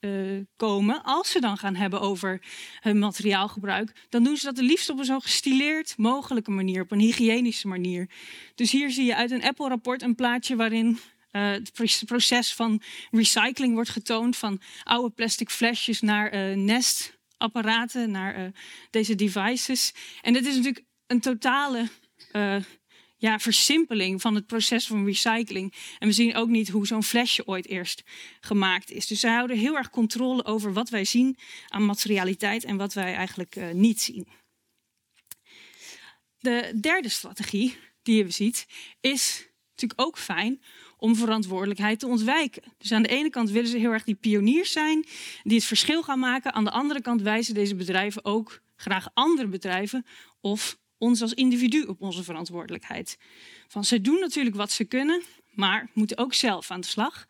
Speaker 4: uh, komen, als ze dan gaan hebben over hun materiaalgebruik, dan doen ze dat het liefst op een zo gestileerd mogelijke manier, op een hygiënische manier. Dus hier zie je uit een Apple-rapport een plaatje waarin uh, het proces van recycling wordt getoond, van oude plastic flesjes naar uh, nestapparaten, naar deze devices. En dit is natuurlijk een totale ja, versimpeling van het proces van recycling. En we zien ook niet hoe zo'n flesje ooit eerst gemaakt is. Dus zij houden heel erg controle over wat wij zien aan materialiteit en wat wij eigenlijk uh, niet zien. De derde strategie die je ziet is natuurlijk ook fijn om verantwoordelijkheid te ontwijken. Dus aan de ene kant willen ze heel erg die pioniers zijn, die het verschil gaan maken. Aan de andere kant wijzen deze bedrijven ook graag andere bedrijven of ons als individu op onze verantwoordelijkheid. Van ze doen natuurlijk wat ze kunnen, maar moeten ook zelf aan de slag.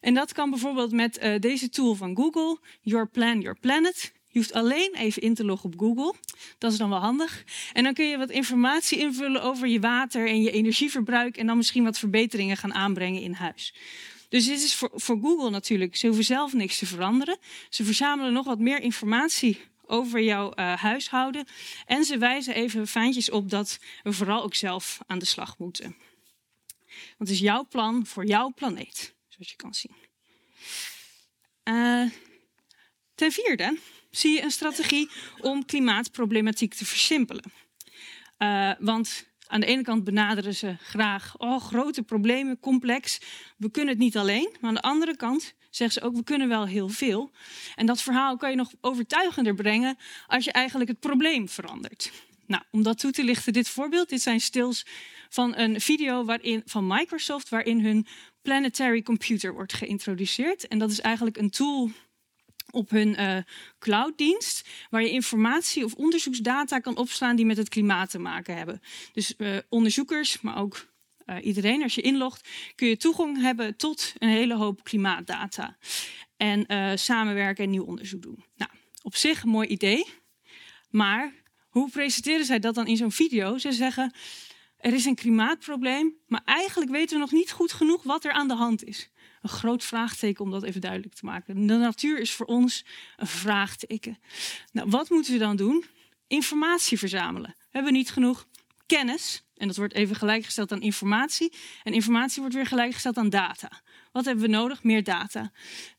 Speaker 4: En dat kan bijvoorbeeld met uh, deze tool van Google, Your Plan, Your Planet. Je hoeft alleen even in te loggen op Google. Dat is dan wel handig. En dan kun je wat informatie invullen over je water en je energieverbruik. En dan misschien wat verbeteringen gaan aanbrengen in huis. Dus dit is voor, voor Google natuurlijk. Ze hoeven zelf niks te veranderen. Ze verzamelen nog wat meer informatie over jouw uh, huishouden. En ze wijzen even fijntjes op dat we vooral ook zelf aan de slag moeten. Want het is jouw plan voor jouw planeet, zoals je kan zien. Uh, ten vierde zie je een strategie om klimaatproblematiek te versimpelen. Uh, want aan de ene kant benaderen ze graag oh, grote problemen, complex. We kunnen het niet alleen. Maar aan de andere kant zeggen ze ook, we kunnen wel heel veel. En dat verhaal kan je nog overtuigender brengen als je eigenlijk het probleem verandert. Nou, om dat toe te lichten, dit voorbeeld. Dit zijn stils van een video waarin, van Microsoft waarin hun Planetary Computer wordt geïntroduceerd. En dat is eigenlijk een tool op hun uh, clouddienst, waar je informatie of onderzoeksdata kan opslaan die met het klimaat te maken hebben. Dus uh, onderzoekers, maar ook uh, iedereen, als je inlogt, kun je toegang hebben tot een hele hoop klimaatdata. En samenwerken en nieuw onderzoek doen. Nou, op zich een mooi idee, maar hoe presenteren zij dat dan in zo'n video? Ze zeggen, er is een klimaatprobleem, maar eigenlijk weten we nog niet goed genoeg wat er aan de hand is. Een groot vraagteken om dat even duidelijk te maken. De natuur is voor ons een vraagteken. Nou, wat moeten we dan doen? Informatie verzamelen. We hebben niet genoeg kennis. En dat wordt even gelijkgesteld aan informatie. En informatie wordt weer gelijkgesteld aan data. Wat hebben we nodig? Meer data.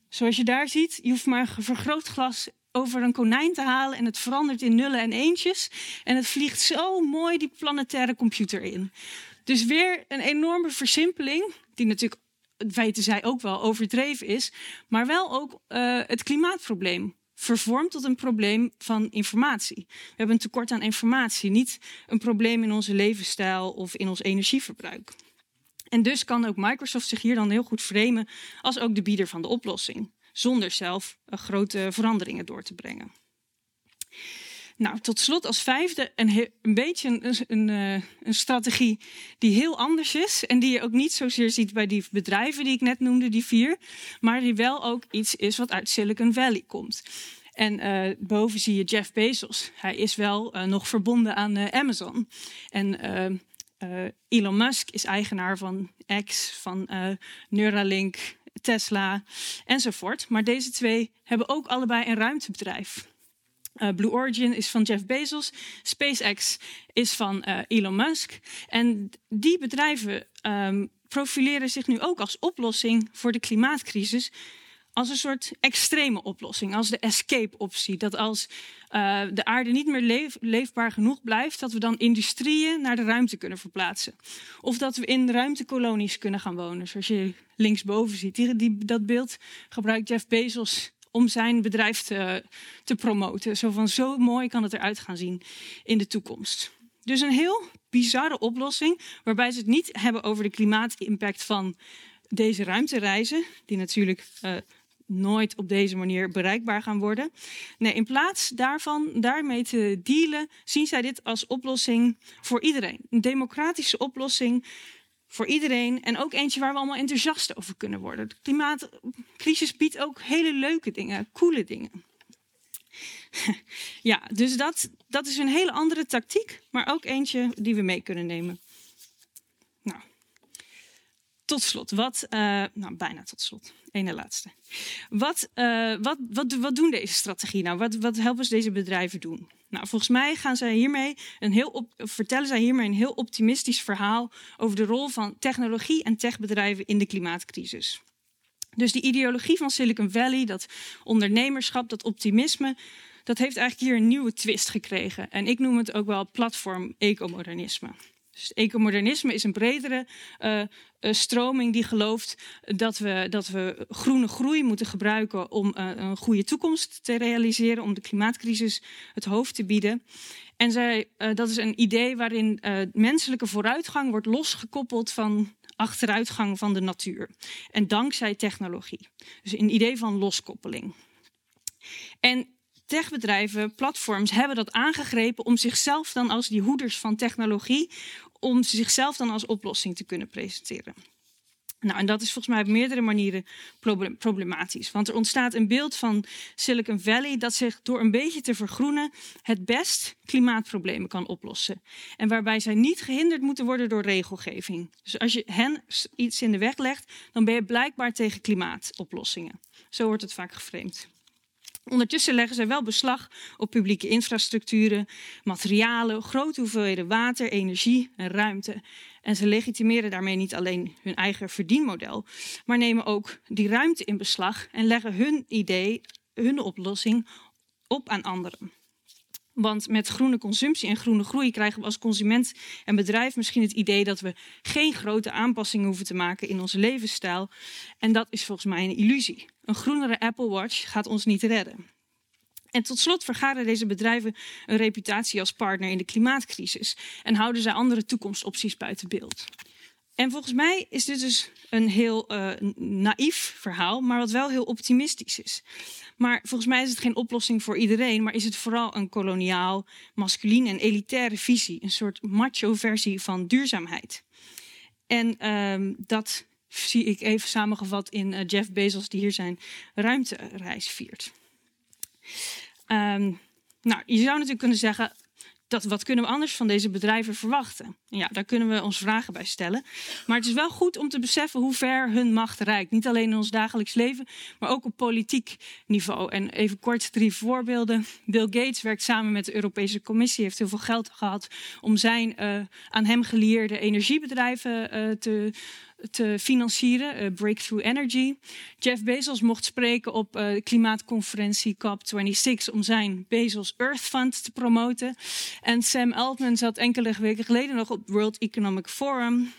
Speaker 4: Zoals je daar ziet, je hoeft maar een vergrootglas over een konijn te halen en het verandert in nullen en eentjes. En het vliegt zo mooi die planetaire computer in. Dus weer een enorme versimpeling, die natuurlijk, weten zij ook wel, overdreven is. Maar wel ook uh, het klimaatprobleem vervormd tot een probleem van informatie. We hebben een tekort aan informatie, niet een probleem in onze levensstijl of in ons energieverbruik. En dus kan ook Microsoft zich hier dan heel goed framen als ook de bieder van de oplossing zonder zelf uh, grote veranderingen door te brengen. Nou, tot slot als vijfde een, een beetje een, een, uh, een, strategie die heel anders is. En die je ook niet zozeer ziet bij die bedrijven die ik net noemde, die vier. Maar die wel ook iets is wat uit Silicon Valley komt. En uh, boven zie je Jeff Bezos. Hij is wel uh, nog verbonden aan Amazon. En Elon Musk is eigenaar van X, van Neuralink, Tesla enzovoort. Maar deze twee hebben ook allebei een ruimtebedrijf. Uh, Blue Origin is van Jeff Bezos, SpaceX is van uh, Elon Musk. En die bedrijven um, profileren zich nu ook als oplossing voor de klimaatcrisis als een soort extreme oplossing, als de escape-optie. Dat als uh, de aarde niet meer leef, leefbaar genoeg blijft, dat we dan industrieën naar de ruimte kunnen verplaatsen. Of dat we in ruimtekolonies kunnen gaan wonen, zoals je linksboven ziet. Die, dat beeld gebruikt Jeff Bezos om zijn bedrijf te, te promoten. Zo van zo mooi kan het eruit gaan zien in de toekomst. Dus een heel bizarre oplossing, waarbij ze het niet hebben over de klimaatimpact van deze ruimtereizen, die natuurlijk uh, nooit op deze manier bereikbaar gaan worden. Nee, in plaats daarvan daarmee te dealen, zien zij dit als oplossing voor iedereen. Een democratische oplossing voor iedereen en ook eentje waar we allemaal enthousiast over kunnen worden. De klimaatcrisis biedt ook hele leuke dingen, coole dingen. ja, dus dat, dat is een hele andere tactiek, maar ook eentje die we mee kunnen nemen. Tot slot, wat, uh, nou bijna tot slot, ene laatste. Wat, uh, wat, wat, wat doen deze strategie nou? Wat, wat helpen ze deze bedrijven doen? Nou, volgens mij gaan zij hiermee een heel vertellen zij hiermee een heel optimistisch verhaal over de rol van technologie en techbedrijven in de klimaatcrisis. Dus die ideologie van Silicon Valley, dat ondernemerschap, dat optimisme, dat heeft eigenlijk hier een nieuwe twist gekregen. En ik noem het ook wel platform-ecomodernisme. Dus ecomodernisme is een bredere uh, stroming die gelooft dat we, dat we groene groei moeten gebruiken om uh, een goede toekomst te realiseren, om de klimaatcrisis het hoofd te bieden. En zij, dat is een idee waarin menselijke vooruitgang wordt losgekoppeld van achteruitgang van de natuur. En dankzij technologie. Dus een idee van loskoppeling. En techbedrijven, platforms hebben dat aangegrepen om zichzelf dan als die hoeders van technologie, om zichzelf dan als oplossing te kunnen presenteren. Nou, en dat is volgens mij op meerdere manieren problematisch. Want er ontstaat een beeld van Silicon Valley dat zich door een beetje te vergroenen het best klimaatproblemen kan oplossen. En waarbij zij niet gehinderd moeten worden door regelgeving. Dus als je hen iets in de weg legt, dan ben je blijkbaar tegen klimaatoplossingen. Zo wordt het vaak geframed. Ondertussen leggen zij wel beslag op publieke infrastructuren, materialen, grote hoeveelheden water, energie en ruimte. En ze legitimeren daarmee niet alleen hun eigen verdienmodel, maar nemen ook die ruimte in beslag en leggen hun idee, hun oplossing op aan anderen. Want met groene consumptie en groene groei krijgen we als consument en bedrijf misschien het idee dat we geen grote aanpassingen hoeven te maken in onze levensstijl. En dat is volgens mij een illusie. Een groenere Apple Watch gaat ons niet redden. En tot slot vergaren deze bedrijven een reputatie als partner in de klimaatcrisis en houden zij andere toekomstopties buiten beeld. En volgens mij is dit dus een heel uh, naïef verhaal, maar wat wel heel optimistisch is. Maar volgens mij is het geen oplossing voor iedereen, maar is het vooral een koloniaal, masculien en elitaire visie. Een soort macho-versie van duurzaamheid. En um, dat zie ik even samengevat in uh, Jeff Bezos, die hier zijn ruimtereis viert. Um, nou, je zou natuurlijk kunnen zeggen, wat kunnen we anders van deze bedrijven verwachten? Ja, daar kunnen we ons vragen bij stellen. Maar het is wel goed om te beseffen hoe ver hun macht reikt. Niet alleen in ons dagelijks leven, maar ook op politiek niveau. En even kort drie voorbeelden. Bill Gates werkt samen met de Europese Commissie, heeft heel veel geld gehad om zijn uh, aan hem gelieerde energiebedrijven uh, te te financieren, uh, Breakthrough Energy. Jeff Bezos mocht spreken op de klimaatconferentie COP26 om zijn Bezos Earth Fund te promoten. En Sam Altman zat enkele weken geleden nog op World Economic Forum.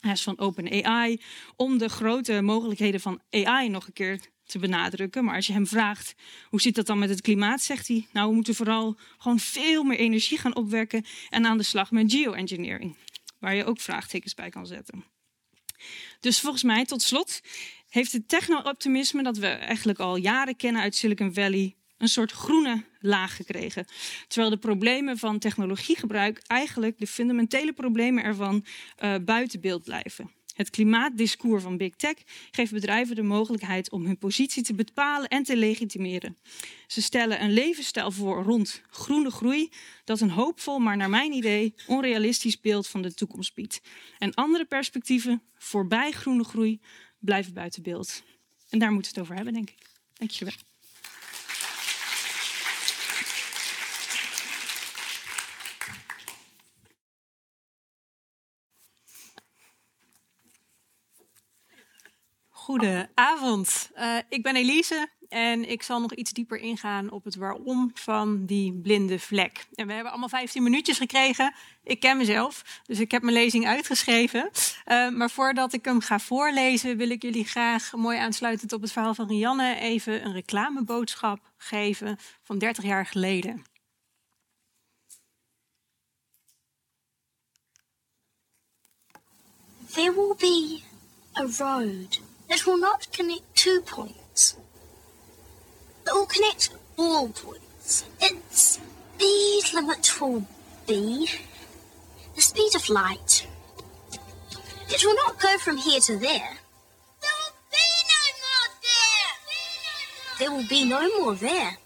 Speaker 4: Hij is van OpenAI om de grote mogelijkheden van AI nog een keer te benadrukken. Maar als je hem vraagt hoe zit dat dan met het klimaat, zegt hij: Nou, we moeten vooral gewoon veel meer energie gaan opwekken en aan de slag met geoengineering, waar je ook vraagtekens bij kan zetten. Dus volgens mij, tot slot, heeft het techno-optimisme dat we eigenlijk al jaren kennen uit Silicon Valley een soort groene laag gekregen. Terwijl de problemen van technologiegebruik eigenlijk de fundamentele problemen ervan uh, buiten beeld blijven. Het klimaatdiscours van Big Tech geeft bedrijven de mogelijkheid om hun positie te bepalen en te legitimeren. Ze stellen een levensstijl voor rond groene groei dat een hoopvol, maar naar mijn idee onrealistisch beeld van de toekomst biedt. En andere perspectieven voorbij groene groei blijven buiten beeld. En daar moeten we het over hebben, denk ik. Dank wel.
Speaker 9: Goedenavond, uh, ik ben Elise en ik zal nog iets dieper ingaan op het waarom van die blinde vlek. En we hebben allemaal 15 minuutjes gekregen. Ik ken mezelf, dus ik heb mijn lezing uitgeschreven. Uh, maar voordat ik hem ga voorlezen, wil ik jullie graag, mooi aansluitend op het verhaal van Rianne, even een reclameboodschap geven van 30 jaar geleden.
Speaker 10: There will be a road that will not connect two points. It will connect all points. Its speed limit will be the speed of light. It will not go from here to there. There will be no more there. There will be no more there.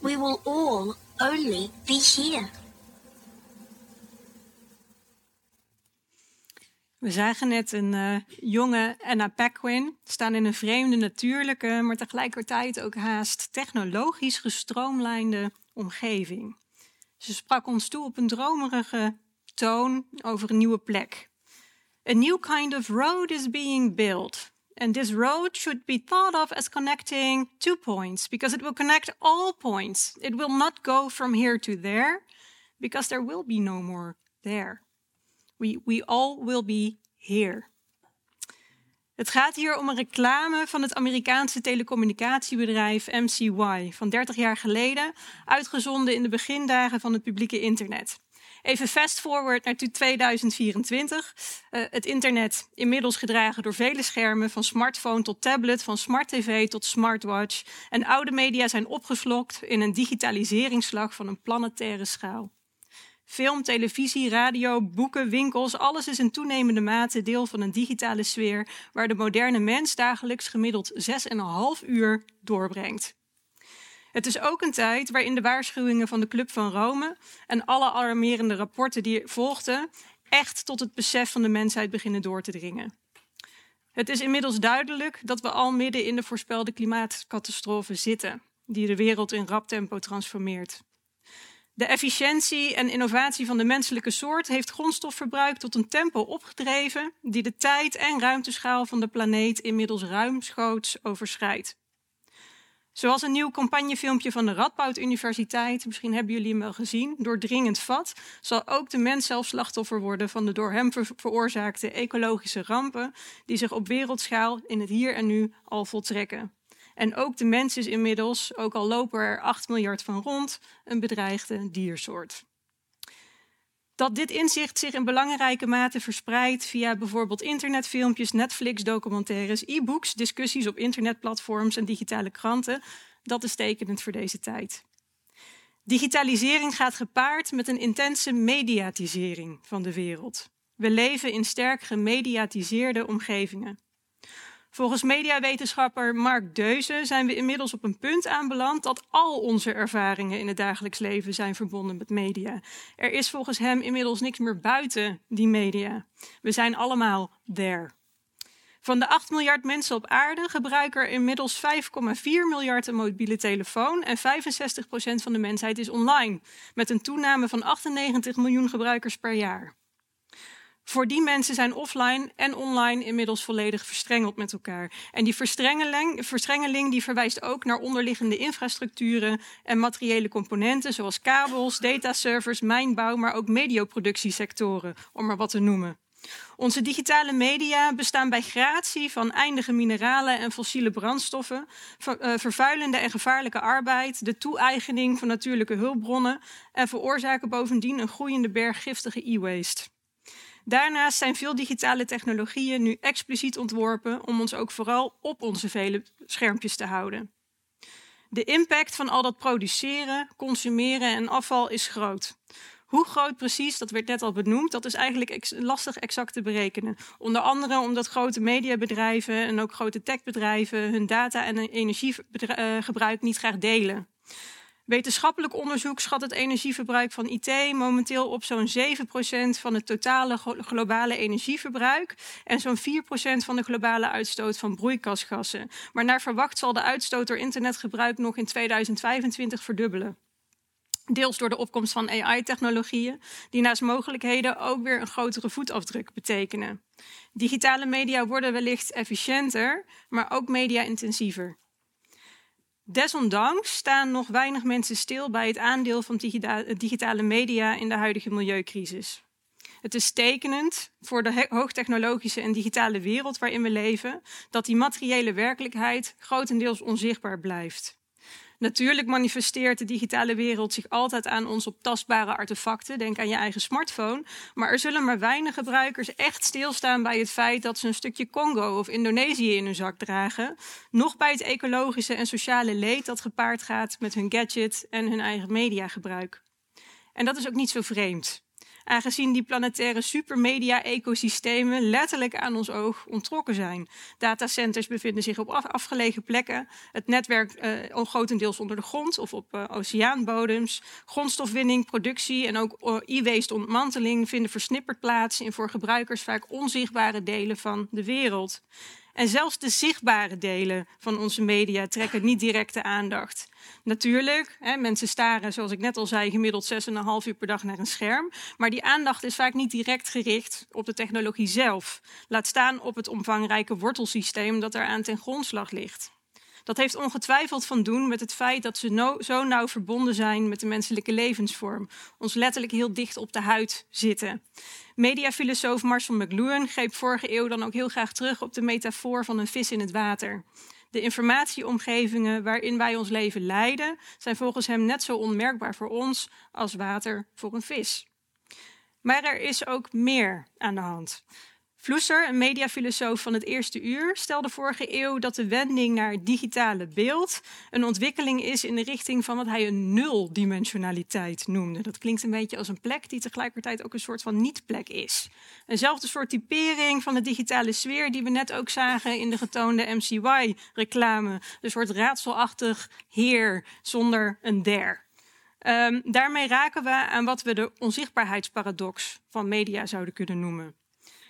Speaker 10: We will all only be here.
Speaker 9: We zagen net een uh, jonge Anna Paquin staan in een vreemde, natuurlijke, maar tegelijkertijd ook haast technologisch gestroomlijnde omgeving. Ze sprak ons toe op een dromerige toon over een nieuwe plek. A new kind of road is being built. And this road should be thought of as connecting two points because it will connect all points. It will not go from here to there because there will be no more there. We, we all will be here. Het gaat hier om een reclame van het Amerikaanse telecommunicatiebedrijf MCY van 30 jaar geleden, uitgezonden in de begindagen van het publieke internet. Even fast forward naar 2024. Uh, het internet, inmiddels gedragen door vele schermen, van smartphone tot tablet, van smart tv tot smartwatch. En oude media zijn opgeslokt in een digitaliseringsslag van een planetaire schaal. Film, televisie, radio, boeken, winkels, alles is in toenemende mate deel van een digitale sfeer waar de moderne mens dagelijks gemiddeld 6,5 uur doorbrengt. Het is ook een tijd waarin de waarschuwingen van de Club van Rome en alle alarmerende rapporten die volgden echt tot het besef van de mensheid beginnen door te dringen. Het is inmiddels duidelijk dat we al midden in de voorspelde klimaatcatastrofe zitten, die de wereld in rap tempo transformeert. De efficiëntie en innovatie van de menselijke soort heeft grondstofverbruik tot een tempo opgedreven die de tijd- en ruimteschaal van de planeet inmiddels ruimschoots overschrijdt. Zoals een nieuw campagnefilmpje van de Radboud Universiteit, misschien hebben jullie hem wel gezien, doordringend vat, zal ook de mens zelf slachtoffer worden van de door hem veroorzaakte ecologische rampen die zich op wereldschaal in het hier en nu al voltrekken. En ook de mens is inmiddels, ook al lopen er 8 miljard van rond, een bedreigde diersoort. Dat dit inzicht zich in belangrijke mate verspreidt via bijvoorbeeld internetfilmpjes, Netflix-documentaires, e-books, discussies op internetplatforms en digitale kranten, dat is tekenend voor deze tijd. Digitalisering gaat gepaard met een intense mediatisering van de wereld. We leven in sterk gemediatiseerde omgevingen. Volgens mediawetenschapper Mark Deuze zijn we inmiddels op een punt aanbeland dat al onze ervaringen in het dagelijks leven zijn verbonden met media. Er is volgens hem inmiddels niks meer buiten die media. We zijn allemaal there. Van de 8 miljard mensen op aarde gebruiken er inmiddels 5,4 miljard een mobiele telefoon en 65% van de mensheid is online, met een toename van 98 miljoen gebruikers per jaar. Voor die mensen zijn offline en online inmiddels volledig verstrengeld met elkaar. En die verstrengeling, verstrengeling die verwijst ook naar onderliggende infrastructuren en materiële componenten, zoals kabels, dataservers, mijnbouw, maar ook medioproductiesectoren, om maar wat te noemen. Onze digitale media bestaan bij gratie van eindige mineralen en fossiele brandstoffen, vervuilende en gevaarlijke arbeid, de toe-eigening van natuurlijke hulpbronnen en veroorzaken bovendien een groeiende berg giftige e-waste. Daarnaast zijn veel digitale technologieën nu expliciet ontworpen om ons ook vooral op onze vele schermpjes te houden. De impact van al dat produceren, consumeren en afval is groot. Hoe groot precies, dat werd net al benoemd, dat is eigenlijk lastig exact te berekenen. Onder andere omdat grote mediabedrijven en ook grote techbedrijven hun data en energiegebruik niet graag delen. Wetenschappelijk onderzoek schat het energieverbruik van IT momenteel op zo'n 7% van het totale globale energieverbruik en zo'n 4% van de globale uitstoot van broeikasgassen. Maar naar verwacht zal de uitstoot door internetgebruik nog in 2025 verdubbelen. Deels door de opkomst van AI-technologieën, die naast mogelijkheden ook weer een grotere voetafdruk betekenen. Digitale media worden wellicht efficiënter, maar ook media-intensiever. Desondanks staan nog weinig mensen stil bij het aandeel van digitale media in de huidige milieucrisis. Het is tekenend voor de hoogtechnologische en digitale wereld waarin we leven dat die materiële werkelijkheid grotendeels onzichtbaar blijft. Natuurlijk manifesteert de digitale wereld zich altijd aan ons op tastbare artefacten. Denk aan je eigen smartphone. Maar er zullen maar weinig gebruikers echt stilstaan bij het feit dat ze een stukje Congo of Indonesië in hun zak dragen. Nog bij het ecologische en sociale leed dat gepaard gaat met hun gadget en hun eigen mediagebruik. En dat is ook niet zo vreemd aangezien die planetaire supermedia-ecosystemen letterlijk aan ons oog ontrokken zijn. Datacenters bevinden zich op afgelegen plekken, het netwerk uh, grotendeels onder de grond of op uh, oceaanbodems. Grondstofwinning, productie en ook uh, e-waste ontmanteling vinden versnipperd plaats in voor gebruikers vaak onzichtbare delen van de wereld. En zelfs de zichtbare delen van onze media trekken niet directe aandacht. Natuurlijk, hè, mensen staren, zoals ik net al zei, gemiddeld 6,5 uur per dag naar een scherm. Maar die aandacht is vaak niet direct gericht op de technologie zelf. Laat staan op het omvangrijke wortelsysteem dat eraan ten grondslag ligt. Dat heeft ongetwijfeld van doen met het feit dat ze zo nauw verbonden zijn met de menselijke levensvorm. Ons letterlijk heel dicht op de huid zitten. Mediafilosoof Marshall McLuhan greep vorige eeuw dan ook heel graag terug op de metafoor van een vis in het water. De informatieomgevingen waarin wij ons leven leiden, zijn volgens hem net zo onmerkbaar voor ons als water voor een vis. Maar er is ook meer aan de hand. Vloeser, een mediafilosoof van het eerste uur, stelde vorige eeuw dat de wending naar digitale beeld een ontwikkeling is in de richting van wat hij een nuldimensionaliteit noemde. Dat klinkt een beetje als een plek die tegelijkertijd ook een soort van niet-plek is. Eenzelfde soort typering van de digitale sfeer die we net ook zagen in de getoonde MCY-reclame. Een soort raadselachtig heer zonder een der. Um, daarmee raken we aan wat we de onzichtbaarheidsparadox van media zouden kunnen noemen.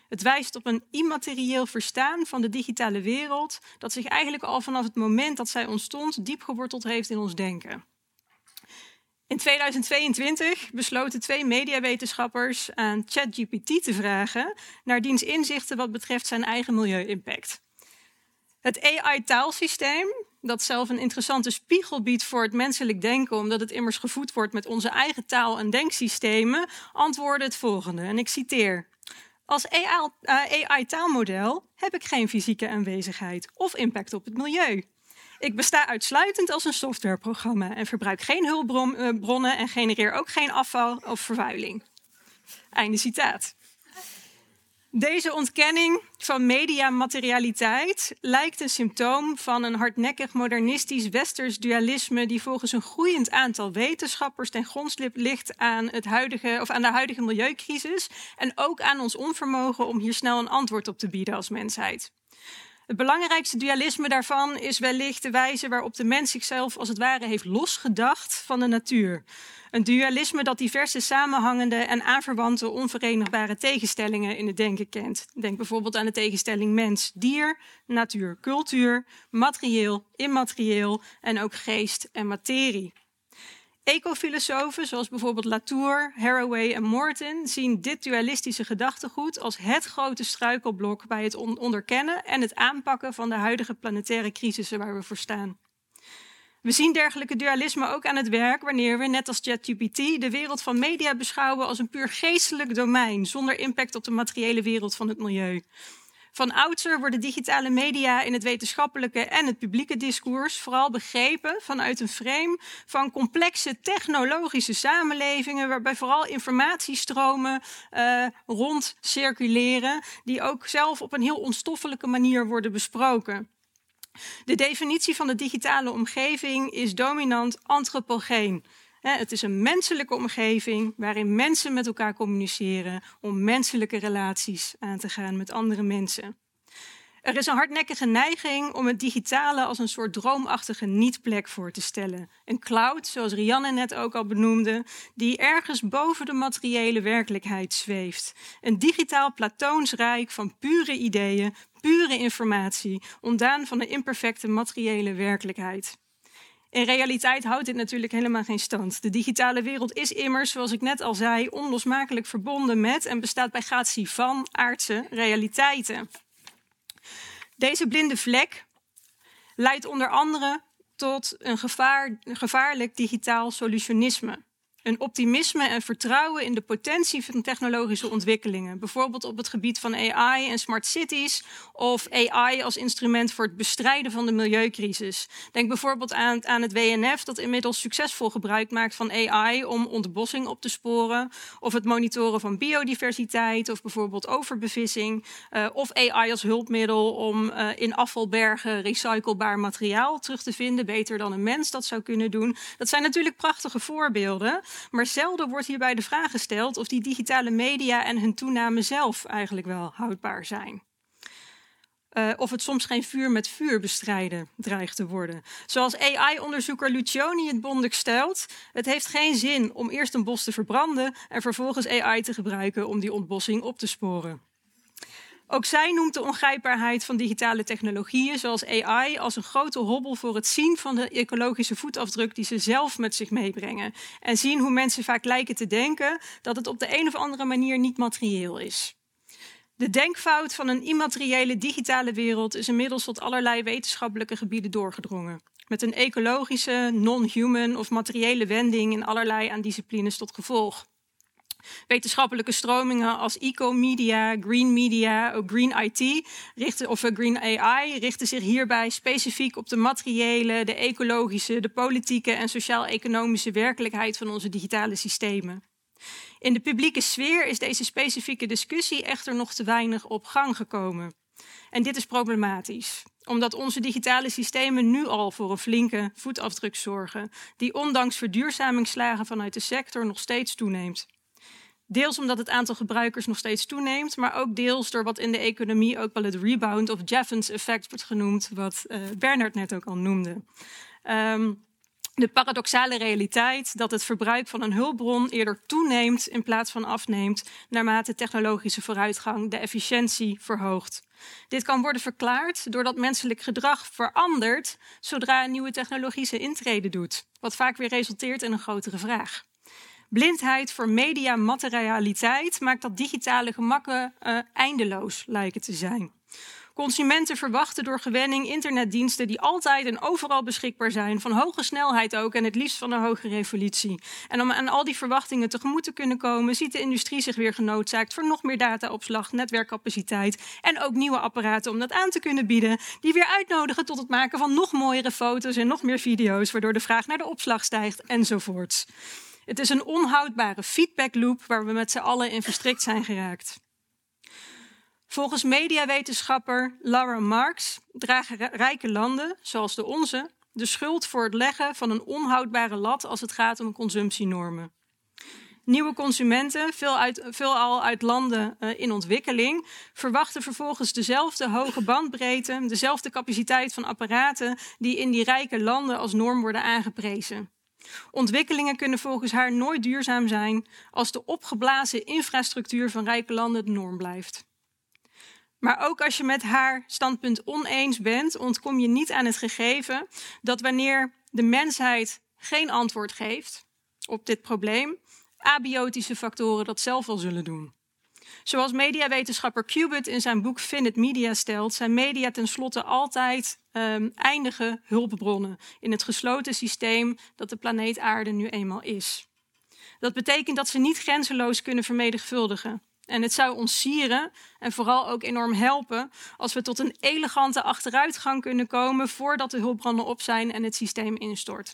Speaker 9: Het wijst op een immaterieel verstaan van de digitale wereld, dat zich eigenlijk al vanaf het moment dat zij ontstond diep geworteld heeft in ons denken. In 2022 besloten twee mediawetenschappers aan ChatGPT te vragen naar diens inzichten wat betreft zijn eigen milieu-impact. Het AI-taalsysteem, dat zelf een interessante spiegel biedt voor het menselijk denken, omdat het immers gevoed wordt met onze eigen taal- en denksystemen, antwoordde het volgende, en ik citeer. Als AI-taalmodel heb ik geen fysieke aanwezigheid of impact op het milieu. Ik besta uitsluitend als een softwareprogramma en verbruik geen hulpbronnen en genereer ook geen afval of vervuiling. Einde citaat. Deze ontkenning van mediamaterialiteit lijkt een symptoom van een hardnekkig modernistisch westers dualisme die volgens een groeiend aantal wetenschappers ten grondslip ligt aan, het huidige, of aan de huidige milieucrisis en ook aan ons onvermogen om hier snel een antwoord op te bieden als mensheid. Het belangrijkste dualisme daarvan is wellicht de wijze waarop de mens zichzelf als het ware heeft losgedacht van de natuur. Een dualisme dat diverse samenhangende en aanverwante onverenigbare tegenstellingen in het denken kent. Denk bijvoorbeeld aan de tegenstelling mens-dier, natuur-cultuur, materieel, immaterieel en ook geest en materie. Ecofilosofen zoals bijvoorbeeld Latour, Haraway en Morton zien dit dualistische gedachtegoed als het grote struikelblok bij het onderkennen en het aanpakken van de huidige planetaire crisissen waar we voor staan. We zien dergelijke dualisme ook aan het werk wanneer we, net als ChatGPT, de wereld van media beschouwen als een puur geestelijk domein, zonder impact op de materiële wereld van het milieu. Van oudsher worden digitale media in het wetenschappelijke en het publieke discours vooral begrepen vanuit een frame van complexe technologische samenlevingen, waarbij vooral informatiestromen uh, rond circuleren, die ook zelf op een heel onstoffelijke manier worden besproken. De definitie van de digitale omgeving is dominant antropogeen. Het is een menselijke omgeving waarin mensen met elkaar communiceren om menselijke relaties aan te gaan met andere mensen. Er is een hardnekkige neiging om het digitale als een soort droomachtige niet-plek voor te stellen. Een cloud, zoals Rianne net ook al benoemde, die ergens boven de materiële werkelijkheid zweeft. Een digitaal platoonsrijk van pure ideeën, pure informatie, ontdaan van de imperfecte materiële werkelijkheid. In realiteit houdt dit natuurlijk helemaal geen stand. De digitale wereld is immers, zoals ik net al zei, onlosmakelijk verbonden met en bestaat bij gratie van aardse realiteiten. Deze blinde vlek leidt onder andere tot een, gevaar, een gevaarlijk digitaal solutionisme een optimisme en vertrouwen in de potentie van technologische ontwikkelingen. Bijvoorbeeld op het gebied van AI en smart cities of AI als instrument voor het bestrijden van de milieucrisis. Denk bijvoorbeeld aan, het WNF dat inmiddels succesvol gebruik maakt van AI om ontbossing op te sporen of het monitoren van biodiversiteit of bijvoorbeeld overbevissing uh, of AI als hulpmiddel om uh, in afvalbergen recyclebaar materiaal terug te vinden, beter dan een mens dat zou kunnen doen. Dat zijn natuurlijk prachtige voorbeelden. Maar zelden wordt hierbij de vraag gesteld of die digitale media en hun toename zelf eigenlijk wel houdbaar zijn. Uh, of het soms geen vuur met vuur bestrijden dreigt te worden. Zoals AI-onderzoeker Lucioni het bondig stelt: het heeft geen zin om eerst een bos te verbranden en vervolgens AI te gebruiken om die ontbossing op te sporen. Ook zij noemt de ongrijpbaarheid van digitale technologieën, zoals AI, als een grote hobbel voor het zien van de ecologische voetafdruk die ze zelf met zich meebrengen. En zien hoe mensen vaak lijken te denken dat het op de een of andere manier niet materieel is. De denkfout van een immateriële digitale wereld is inmiddels tot allerlei wetenschappelijke gebieden doorgedrongen. Met een ecologische, non-human of materiële wending in allerlei aan disciplines tot gevolg. Wetenschappelijke stromingen als eco-media, green media, ook green IT richten, of green AI richten zich hierbij specifiek op de materiële, de ecologische, de politieke en sociaal-economische werkelijkheid van onze digitale systemen. In de publieke sfeer is deze specifieke discussie echter nog te weinig op gang gekomen. En dit is problematisch, omdat onze digitale systemen nu al voor een flinke voetafdruk zorgen, die ondanks verduurzamingsslagen vanuit de sector nog steeds toeneemt. Deels omdat het aantal gebruikers nog steeds toeneemt, maar ook deels door wat in de economie ook wel het rebound of Jeffens effect wordt genoemd, wat uh, Bernard net ook al noemde. Um, de paradoxale realiteit dat het verbruik van een hulpbron eerder toeneemt in plaats van afneemt naarmate technologische vooruitgang de efficiëntie verhoogt. Dit kan worden verklaard doordat menselijk gedrag verandert zodra een nieuwe technologie zijn intrede doet, wat vaak weer resulteert in een grotere vraag. Blindheid voor mediamaterialiteit maakt dat digitale gemakken uh, eindeloos lijken te zijn. Consumenten verwachten door gewenning internetdiensten die altijd en overal beschikbaar zijn, van hoge snelheid ook en het liefst van een hoge revolutie. En om aan al die verwachtingen tegemoet te kunnen komen, ziet de industrie zich weer genoodzaakt voor nog meer dataopslag, netwerkcapaciteit en ook nieuwe apparaten om dat aan te kunnen bieden, die weer uitnodigen tot het maken van nog mooiere foto's en nog meer video's, waardoor de vraag naar de opslag stijgt enzovoorts. Het is een onhoudbare feedbackloop waar we met z'n allen in verstrikt zijn geraakt. Volgens mediawetenschapper Laura Marx dragen rijke landen, zoals de onze, de schuld voor het leggen van een onhoudbare lat als het gaat om consumptienormen. Nieuwe consumenten, veel uit, veelal uit landen uh, in ontwikkeling, verwachten vervolgens dezelfde hoge bandbreedte, dezelfde capaciteit van apparaten die in die rijke landen als norm worden aangeprezen. Ontwikkelingen kunnen volgens haar nooit duurzaam zijn als de opgeblazen infrastructuur van rijke landen de norm blijft. Maar ook als je met haar standpunt oneens bent, ontkom je niet aan het gegeven dat wanneer de mensheid geen antwoord geeft op dit probleem, abiotische factoren dat zelf wel zullen doen. Zoals mediawetenschapper Cubitt in zijn boek Finite Media stelt, zijn media tenslotte altijd um, eindige hulpbronnen in het gesloten systeem dat de planeet Aarde nu eenmaal is. Dat betekent dat ze niet grenzeloos kunnen vermenigvuldigen. En het zou ons sieren en vooral ook enorm helpen als we tot een elegante achteruitgang kunnen komen voordat de hulpbronnen op zijn en het systeem instort.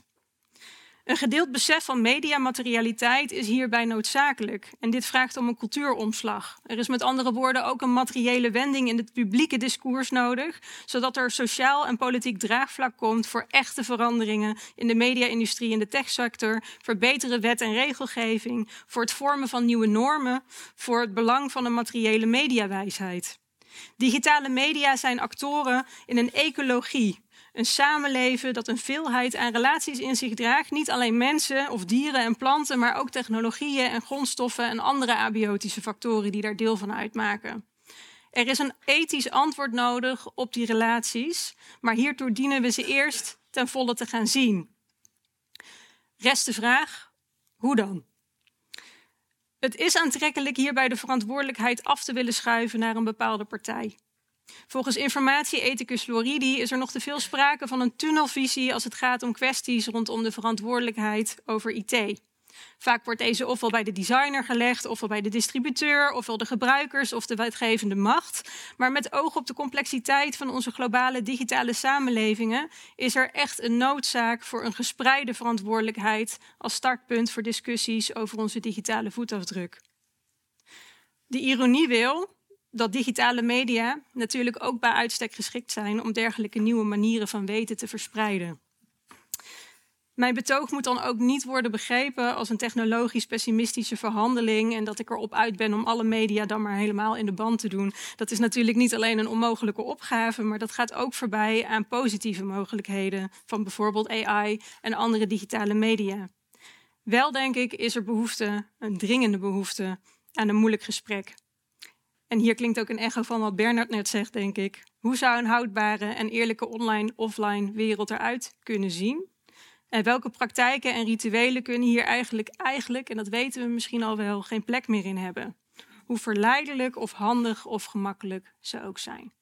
Speaker 9: Een gedeeld besef van mediamaterialiteit is hierbij noodzakelijk. En dit vraagt om een cultuuromslag. Er is met andere woorden ook een materiële wending in het publieke discours nodig, zodat er sociaal en politiek draagvlak komt voor echte veranderingen in de media-industrie en de techsector, voor betere wet en regelgeving, voor het vormen van nieuwe normen, voor het belang van een materiële mediawijsheid. Digitale media zijn actoren in een ecologie een samenleven dat een veelheid aan relaties in zich draagt. Niet alleen mensen of dieren en planten, maar ook technologieën en grondstoffen en andere abiotische factoren die daar deel van uitmaken. Er is een ethisch antwoord nodig op die relaties, maar hiertoe dienen we ze eerst ten volle te gaan zien. Rest de vraag: hoe dan? Het is aantrekkelijk hierbij de verantwoordelijkheid af te willen schuiven naar een bepaalde partij. Volgens informatieethicus Floridi is er nog te veel sprake van een tunnelvisie als het gaat om kwesties rondom de verantwoordelijkheid over IT. Vaak wordt deze ofwel bij de designer gelegd, ofwel bij de distributeur, ofwel de gebruikers of de wetgevende macht. Maar met oog op de complexiteit van onze globale digitale samenlevingen is er echt een noodzaak voor een gespreide verantwoordelijkheid als startpunt voor discussies over onze digitale voetafdruk. De ironie wil dat digitale media natuurlijk ook bij uitstek geschikt zijn om dergelijke nieuwe manieren van weten te verspreiden. Mijn betoog moet dan ook niet worden begrepen als een technologisch pessimistische verhandeling en dat ik erop uit ben om alle media dan maar helemaal in de band te doen. Dat is natuurlijk niet alleen een onmogelijke opgave, maar dat gaat ook voorbij aan positieve mogelijkheden van bijvoorbeeld AI en andere digitale media. Wel denk ik is er behoefte, een dringende behoefte, aan een moeilijk gesprek. En hier klinkt ook een echo van wat Bernard net zegt, denk ik. Hoe zou een houdbare en eerlijke online-offline wereld eruit kunnen zien? En welke praktijken en rituelen kunnen hier eigenlijk, eigenlijk, en dat weten we misschien al wel, geen plek meer in hebben? Hoe verleidelijk of handig of gemakkelijk ze ook zijn.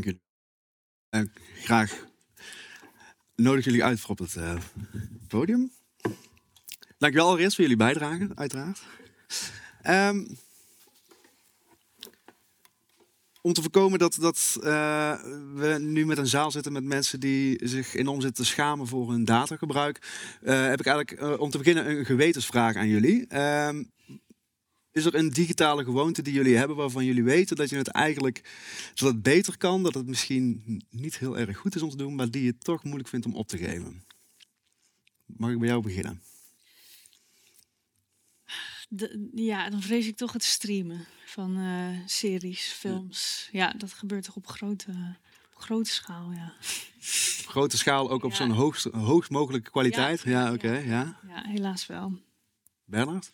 Speaker 2: Dank jullie. Uh, graag nodig jullie uit voor op het uh, podium. Dank wel allereerst voor jullie bijdrage, uiteraard. Um, om te voorkomen dat, dat uh, we nu met een zaal zitten met mensen die zich enorm zitten te schamen voor hun datagebruik, heb ik eigenlijk om te beginnen een gewetensvraag aan jullie. Is er een digitale gewoonte die jullie hebben waarvan jullie weten dat je het eigenlijk, zodat het beter kan, dat het misschien niet heel erg goed is om te doen, maar die je toch moeilijk vindt om op te geven? Mag ik bij jou beginnen?
Speaker 4: De, ja, dan vrees ik toch het streamen van uh, series, films. Ja. dat gebeurt toch op grote, op grote schaal, ja.
Speaker 2: Grote schaal, ook op ja. zo'n hoogst, hoogst mogelijke kwaliteit? Ja, ja oké, okay, ja.
Speaker 4: Ja, helaas wel.
Speaker 2: Bernard?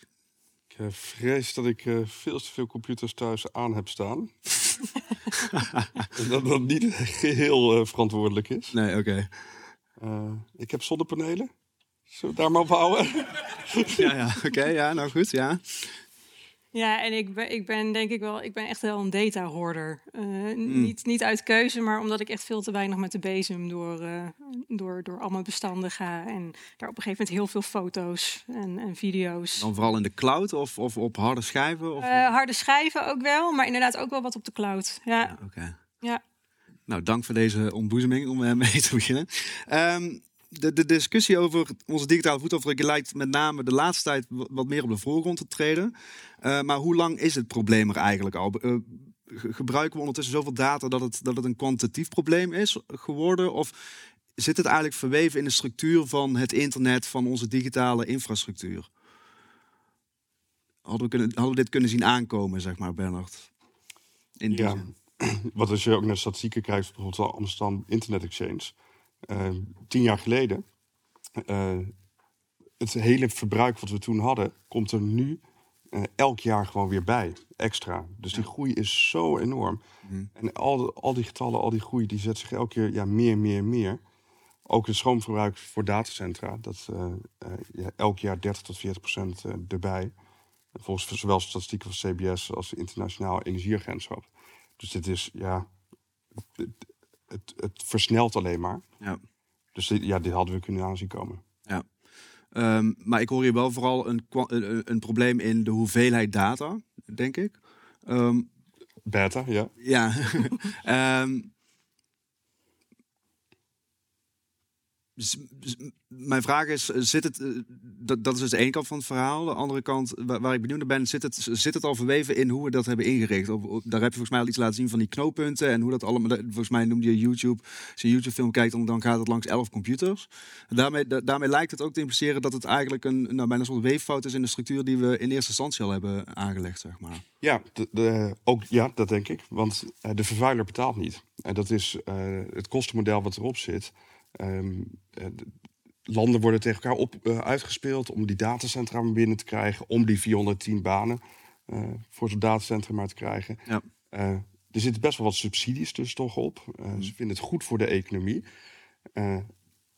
Speaker 3: Ik vrees dat ik uh, veel te veel computers thuis aan heb staan. dat dat niet geheel eh, verantwoordelijk is.
Speaker 2: Nee, oké.
Speaker 3: Eh, ik heb zonnepanelen. Zullen we daar maar op houden?
Speaker 2: Ja, ja, oké, ja, nou goed, ja.
Speaker 9: Ja, en ik ben, ik ben denk ik wel, ik ben echt wel een data-hoorder. Eh, niet, niet uit keuze, maar omdat ik echt veel te weinig met de bezem door, eh, door, door allemaal bestanden ga. En daar op een gegeven moment heel veel foto's en, en video's.
Speaker 2: Dan vooral in de cloud of, of op harde schijven? Of...
Speaker 9: Eh, harde schijven ook wel, maar inderdaad ook wel wat op de cloud. Ja,
Speaker 2: Oké.
Speaker 9: ja.
Speaker 2: Nou, dank voor deze ontboezeming om mee te beginnen. Ehm, de, de discussie over onze digitale voetafdruk lijkt met name de laatste tijd wa- wat meer op de voorgrond te treden. Eh, maar hoe lang is het probleem er eigenlijk al? Eh, ge- gebruiken we ondertussen zoveel data dat het, dat het een kwantitatief probleem is geworden? Of zit het eigenlijk verweven in de structuur van het internet, van onze digitale infrastructuur? Hadden we, kunnen, hadden we dit kunnen zien aankomen, zeg maar, Bernard? In die
Speaker 3: Ja.
Speaker 2: zin.
Speaker 3: Wat als je ook naar statistieken kijkt, bijvoorbeeld de Amsterdam Internet Exchange. Eh, tien jaar geleden, eh, het hele verbruik wat we toen hadden, komt er nu eh, elk jaar gewoon weer bij, extra. Dus die groei is zo enorm. En al, al die getallen, al die groei, die zet zich elke keer ja, meer, meer, meer. Ook het stroomverbruik voor datacentra, dat eh, ja, elk jaar 30 tot 40 procent erbij. Volgens zowel statistieken van CBS als Internationaal Energieagentschap. Dus dit is, ja, het, het, versnelt alleen maar.
Speaker 2: Ja.
Speaker 3: Dus ja, dit hadden we kunnen aanzien komen.
Speaker 2: Ja. Ehm, maar ik hoor hier wel vooral een, een, een probleem in de hoeveelheid data, denk ik. Ehm,
Speaker 3: Beta, ja.
Speaker 2: ja. Ehm, mijn vraag is, eh, zit het, eh, dat, dat is dus de ene kant van het verhaal. De andere kant, waar, ik benieuwd naar ben, zit het, zit het al verweven in hoe we dat hebben ingericht? Daar heb je volgens mij al iets laten zien van die knooppunten en hoe dat allemaal, volgens mij noemde je YouTube, als je een YouTube film kijkt, dan, dan gaat het langs elf computers. Daarmee, da- daarmee lijkt het ook te impliceren dat het eigenlijk een, nou, bijna een weeffout is in de structuur die we in eerste instantie al hebben aangelegd, zeg maar.
Speaker 3: Ja, de, ook, ja, dat denk ik. Want eh, de vervuiler betaalt niet. En dat is het kostenmodel wat erop zit. Ehm, eh, de- landen worden tegen elkaar op, eh, uitgespeeld om die datacentra maar binnen te krijgen. Om die 410 banen eh, voor zo'n datacentrum maar te krijgen.
Speaker 2: Ja.
Speaker 3: Er zitten best wel wat subsidies dus toch op. Eh, Ze vinden het goed voor de economie.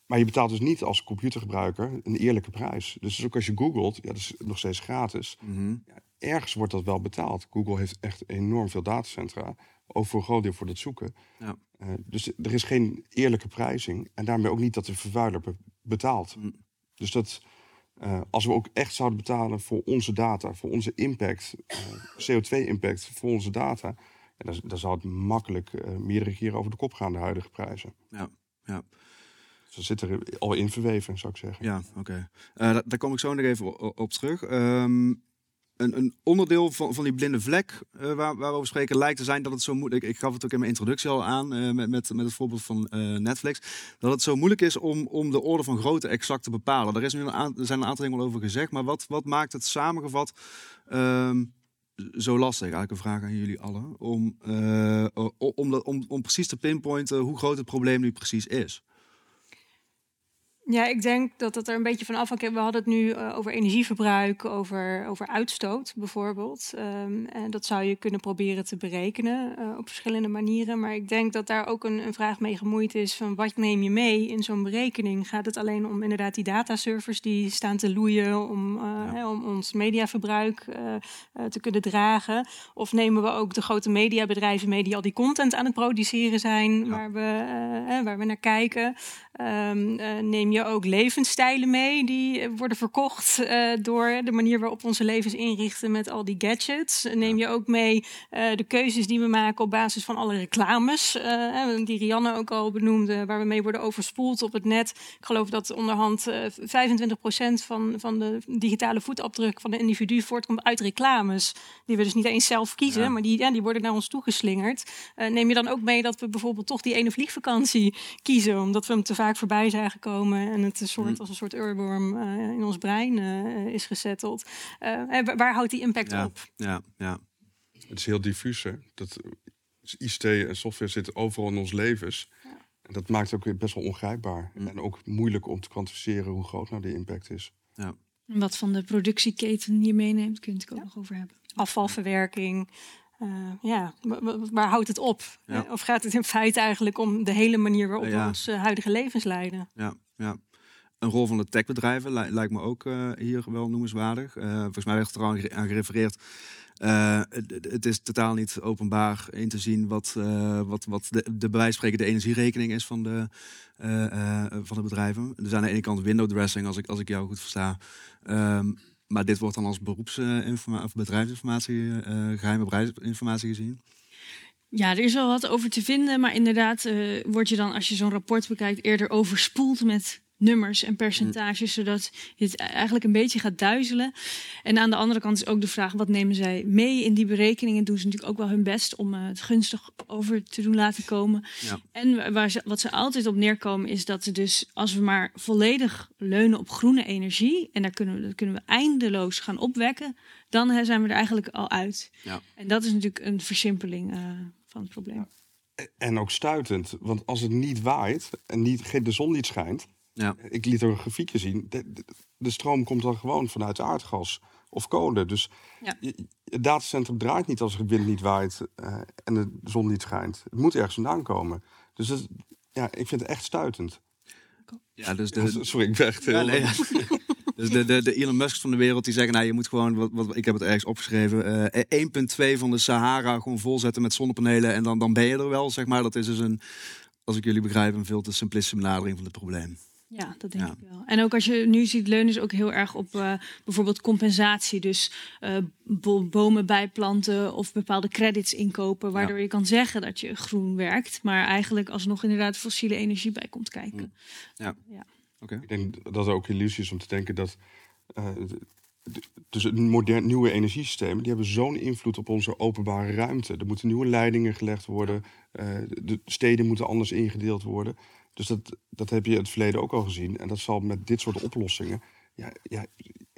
Speaker 3: Maar je betaalt dus niet als computergebruiker een eerlijke prijs. Dus ook als je googelt, ja, dat is nog steeds gratis. Ja, ergens wordt dat wel betaald. Google heeft echt enorm veel datacentra. Ook voor een groot deel voor dat zoeken.
Speaker 2: Ja.
Speaker 3: Eh, dus er is geen eerlijke prijzing. En daarmee ook niet dat de vervuiler be- betaalt. Dus dat, eh, als we ook echt zouden betalen voor onze data, voor onze impact, eh, CO2-impact voor onze data, ja, dan, dan zou het makkelijk meerdere keren over de kop gaan, de huidige prijzen.
Speaker 2: Ja, ja.
Speaker 3: Ze zitten er al in verweven, zou ik zeggen.
Speaker 2: Ja, oké. Da- daar kom ik zo nog even op terug. Ehm, een, een onderdeel van, van die blinde vlek eh, waar, waar we spreken lijkt te zijn dat het zo moeilijk... Ik, ik gaf het ook in mijn introductie al aan eh, met, met, met het voorbeeld van eh, Netflix. Dat het zo moeilijk is om, om de orde van grootte exact te bepalen. Er, is nu een er zijn een aantal dingen al over gezegd. Maar wat, wat maakt het samengevat ehm, zo lastig? Eigenlijk een vraag aan jullie allen. Om, om, om, om precies te pinpointen hoe groot het probleem nu precies is.
Speaker 9: Ja, ik denk dat het er een beetje van afhangt. We hadden het nu eh, over energieverbruik, over, over uitstoot bijvoorbeeld. Ehm, en dat zou je kunnen proberen te berekenen eh, op verschillende manieren. Maar ik denk dat daar ook een, een vraag mee gemoeid is van wat neem je mee in zo'n berekening? Gaat het alleen om inderdaad die dataservers die staan te loeien om, eh, hè, om ons mediaverbruik te kunnen dragen? Of nemen we ook de grote mediabedrijven mee die al die content aan het produceren zijn, waar, we, hè, waar we naar kijken? Ehm, eh, neem je ook levensstijlen mee die eh, worden verkocht eh, door de manier waarop we onze levens inrichten met al die gadgets? Neem je ook mee eh, de keuzes die we maken op basis van alle reclames, die Rianne ook al benoemde, waar we mee worden overspoeld op het net? Ik geloof dat onderhand eh 25% van, van de digitale voetafdruk van de individu voortkomt uit reclames, die we dus niet eens zelf kiezen,
Speaker 2: Ja.
Speaker 9: maar die, ja, die worden naar ons toegeslingerd. Neem je dan ook mee dat we bijvoorbeeld toch die ene vliegvakantie kiezen, omdat we hem te vaak voorbij zagen en het een soort, als een soort urworm eh, in ons brein eh, is gezetteld. Eh, en wa- waar houdt die impact
Speaker 2: Ja,
Speaker 9: op?
Speaker 2: ja, ja.
Speaker 3: Het is heel diffuus. Hè? Dat, dus ICT en software zitten overal in ons levens. En dat maakt het ook weer best wel ongrijpbaar. En ook moeilijk om te kwantificeren hoe groot nou de impact is.
Speaker 2: ja.
Speaker 4: En wat van de productieketen je meeneemt, kun je het ook nog over hebben.
Speaker 9: Afvalverwerking. Eh, ja, wa- wa- waar houdt het op?
Speaker 2: Ja.
Speaker 9: Eh, Of gaat het in feite eigenlijk om de hele manier waarop
Speaker 2: Ja.
Speaker 9: we ons eh, huidige levens leiden?
Speaker 2: Ja, ja. Een rol van de techbedrijven li- lijkt me ook hier wel noemenswaardig. Volgens mij werd er al aan gere- aan gerefereerd. Het, het is totaal niet openbaar in te zien wat, wat, wat de, de bij wijze van spreken de energierekening is van de, van de bedrijven. Er is aan de ene kant window dressing, als ik, als ik jou goed versta. Ehm, maar dit wordt dan als beroepsinformatie of bedrijfsinformatie, eh, geheime bedrijfsinformatie gezien.
Speaker 4: Ja, er is wel wat over te vinden, maar inderdaad eh, word je dan, als je zo'n rapport bekijkt, eerder overspoeld met nummers en percentages, zodat je het eigenlijk een beetje gaat duizelen. En aan de andere kant is ook de vraag, wat nemen zij mee in die berekeningen? Doen ze natuurlijk ook wel hun best om eh, het gunstig over te doen laten komen.
Speaker 2: Ja.
Speaker 4: En wa- waar ze, wat ze altijd op neerkomen is dat ze dus, als we maar volledig leunen op groene energie, en daar kunnen we, dat kunnen we eindeloos gaan opwekken, dan hè, zijn we er eigenlijk al uit.
Speaker 2: Ja.
Speaker 4: En dat is natuurlijk een versimpeling eh, van het probleem.
Speaker 3: En ook stuitend, want als het niet waait en niet, geen- de zon niet schijnt...
Speaker 2: Ja.
Speaker 3: Ik liet er een grafiekje zien. De, de, de stroom komt dan gewoon vanuit aardgas of kolen. Dus
Speaker 4: Ja.
Speaker 3: je- het datacentrum draait niet als de wind niet waait eh, en de zon niet schijnt. Het moet ergens vandaan komen. Dus dat, ja, ik vind het echt stuitend.
Speaker 2: Ja, dus de,
Speaker 3: Sorry, ik ben echt heel...
Speaker 2: Ja, nee, ja. Dus de, de, de Elon Musk van de wereld die zeggen, nou je moet gewoon, wat, wat, ik heb het ergens opgeschreven, eh 1,2 van de Sahara gewoon volzetten met zonnepanelen en dan, dan ben je er wel, zeg maar. Dat is dus een, als ik jullie begrijp, een veel te simplistische benadering van het probleem.
Speaker 4: Ja, dat denk
Speaker 2: Ja.
Speaker 4: ik wel. En ook als je nu ziet, leunen ze ook heel erg op eh, bijvoorbeeld compensatie. Dus eh, bo- bomen bijplanten of bepaalde credits inkopen. Waardoor je kan zeggen dat je groen werkt. Maar eigenlijk alsnog inderdaad fossiele energie bij komt kijken.
Speaker 2: Ja.
Speaker 4: Ja.
Speaker 2: Oké.
Speaker 3: Ik denk dat er ook illusie is om te denken dat. eh, dus een modern nieuwe energiesystemen die hebben zo'n invloed op onze openbare ruimte. Er moeten nieuwe leidingen gelegd worden. eh, de steden moeten anders ingedeeld worden. Dus dat, dat heb je in het verleden ook al gezien. En dat zal met dit soort oplossingen. Ja, ja,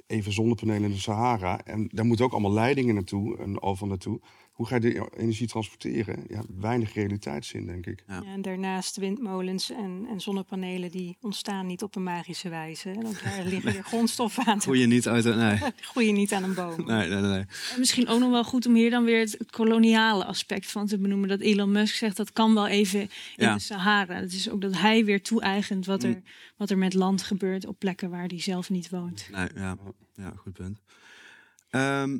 Speaker 3: even zonnepanelen in de Sahara. En daar moeten ook allemaal leidingen naartoe en overal naartoe. Hoe ga je de energie transporteren? Ja, weinig realiteitszin, denk ik.
Speaker 2: Ja.
Speaker 9: En daarnaast windmolens en, en zonnepanelen die ontstaan niet op een magische wijze. hè. Want daar liggen weer grondstoffen aan.
Speaker 2: Groei je niet uit, de- nee.
Speaker 9: Groeien niet aan een boom.
Speaker 2: Nee, nee, nee. nee.
Speaker 4: En misschien ook nog wel goed om hier dan weer het koloniale aspect van te benoemen. Dat Elon Musk zegt dat kan wel even in
Speaker 2: Ja.
Speaker 4: de Sahara. Het is ook dat hij weer toe-eigent wat er, wat er met land gebeurt op plekken waar hij zelf niet woont.
Speaker 2: Nee, ja, ja, goed punt. Ehm,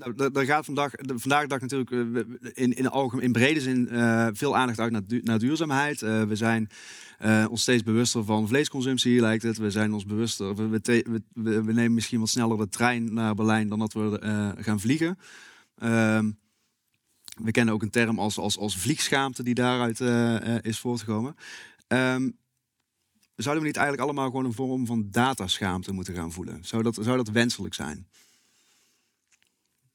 Speaker 2: nou, daar gaat vandaag, vandaag dag natuurlijk eh, in, in, algemeen, in brede zin eh, veel aandacht uit naar, du- naar duurzaamheid. Eh, we zijn ons steeds bewuster van vleesconsumptie, lijkt het. We zijn ons bewuster. We, we, nemen misschien wat sneller de trein naar Berlijn dan dat we gaan vliegen. Ehm, we kennen ook een term als, als, als vliegschaamte die daaruit is voortgekomen. Ehm, zouden we niet eigenlijk allemaal gewoon een vorm van dataschaamte moeten gaan voelen? Zou dat, zou dat wenselijk zijn?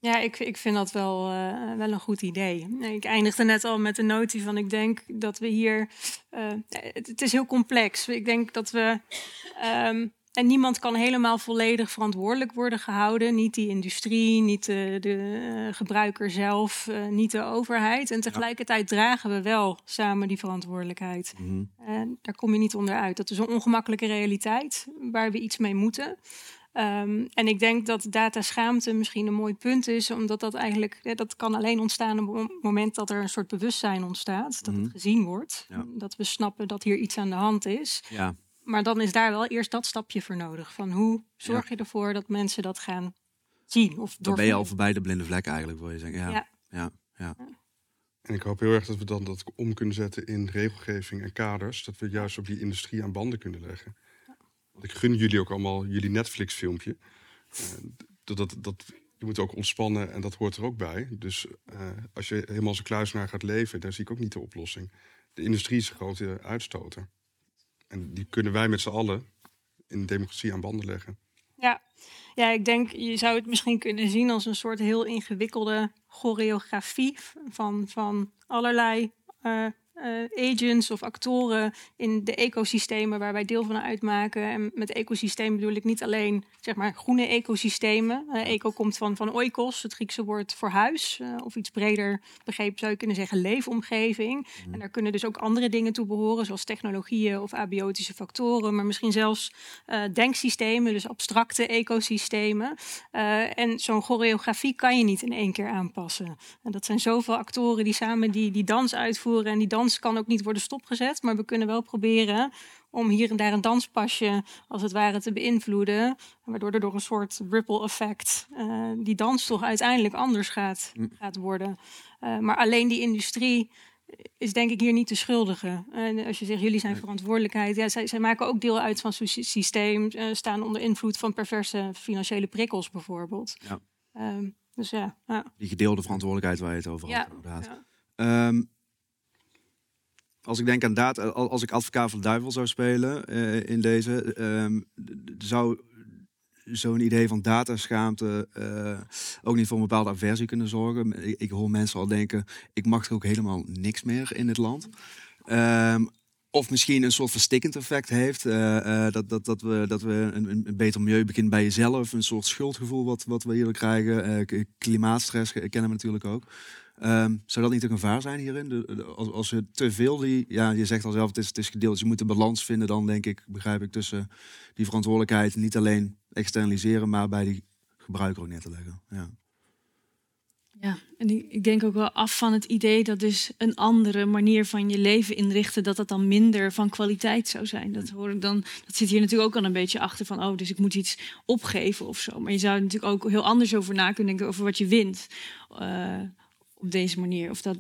Speaker 9: Ja, ik, ik vind dat wel, eh, wel een goed idee. Ik eindigde net al met de notie van ik denk dat we hier. eh, het, het is heel complex. Ik denk dat we. ehm, en niemand kan helemaal volledig verantwoordelijk worden gehouden. Niet die industrie, niet de, de eh, gebruiker zelf, niet de overheid. En tegelijkertijd dragen we wel samen die verantwoordelijkheid. En daar kom je niet onderuit. Dat is een ongemakkelijke realiteit waar we iets mee moeten. Ehm, en ik denk dat dataschaamte misschien een mooi punt is, omdat dat eigenlijk ja, dat kan alleen ontstaan op het moment dat er een soort bewustzijn ontstaat, dat het gezien wordt,
Speaker 2: Ja.
Speaker 9: dat we snappen dat hier iets aan de hand is.
Speaker 2: Ja,
Speaker 9: Maar dan is daar wel eerst dat stapje voor nodig. Van hoe zorg je ervoor dat mensen dat gaan zien of
Speaker 2: dan ben je al voorbij de blinde vlek eigenlijk, wil je zeggen. Ja, ja,
Speaker 9: Ja.
Speaker 2: ja.
Speaker 3: En ik hoop heel erg dat we dan dat om kunnen zetten in regelgeving en kaders. Dat we juist op die industrie aan banden kunnen leggen. Want ik gun jullie ook allemaal jullie Netflix-filmpje. Eh, dat, dat, dat, je moet ook ontspannen en dat hoort er ook bij. Dus eh, als je helemaal als een kluisenaar gaat leven, daar zie ik ook niet de oplossing. De industrie is een grote uitstoter. En die kunnen wij met z'n allen in de democratie aan banden leggen.
Speaker 9: Ja. ja, ik denk je zou het misschien kunnen zien als een soort heel ingewikkelde choreografie van, van allerlei eh, eh, agents of actoren in de ecosystemen waar wij deel van uitmaken. En met ecosysteem bedoel ik niet alleen zeg maar, groene ecosystemen. Eh, eco komt van, van oikos, het Griekse woord voor huis. eh, of iets breder begrepen zou je kunnen zeggen leefomgeving. En daar kunnen dus ook andere dingen toe behoren, zoals technologieën of abiotische factoren. Maar misschien zelfs denksystemen, dus abstracte ecosystemen. En zo'n choreografie kan je niet in één keer aanpassen. En dat zijn zoveel actoren die samen die, die dans uitvoeren. En die dans kan ook niet worden stopgezet. Maar we kunnen wel proberen om hier en daar een danspasje als het ware te beïnvloeden. Waardoor er door een soort ripple effect eh, die dans toch uiteindelijk anders gaat, gaat worden. Eh, maar alleen die industrie is denk ik hier niet de schuldige. En als je zegt, jullie zijn verantwoordelijkheid. Ja, zij, zij maken ook deel uit van zo'n sy- systeem. eh, staan onder invloed van perverse financiële prikkels bijvoorbeeld.
Speaker 2: Ja.
Speaker 9: Ehm, dus ja, ja.
Speaker 2: Die gedeelde verantwoordelijkheid waar je het over had,
Speaker 9: Ja,
Speaker 2: inderdaad.
Speaker 9: ja.
Speaker 2: Ehm, als ik denk aan data, al- als ik advocaat van de duivel zou spelen eh, in deze, ehm, zou zo'n idee van dataschaamte eh, ook niet voor een bepaalde aversie kunnen zorgen. Ik, ik hoor mensen al denken, ik mag er ook helemaal niks meer in het land. Ehm, of misschien een soort verstikkend effect heeft. eh, eh, dat, dat, dat we, dat we een, een- beter milieu beginnen bij jezelf. Een soort schuldgevoel wat, wat we hier krijgen. Eh, klimaatstress ke- kennen we natuurlijk ook. Ehm, zou dat niet een gevaar zijn hierin? De, de- als, als je te veel die... Ja, je zegt al zelf, het is, het is gedeeld. Dus je moet een balans vinden dan, denk ik, begrijp ik, tussen die verantwoordelijkheid. Niet alleen externaliseren, maar bij die gebruiker ook neer te leggen. Ja.
Speaker 4: Ja, en ik, ik denk ook wel af van het idee dat dus een andere manier van je leven inrichten, dat dat dan minder van kwaliteit zou zijn. Dat hoor ik dan, dat zit hier natuurlijk ook al een beetje achter van, oh, dus ik moet iets opgeven of zo. Maar je zou er natuurlijk ook heel anders over na kunnen denken over wat je wint eh, op deze manier. Of dat,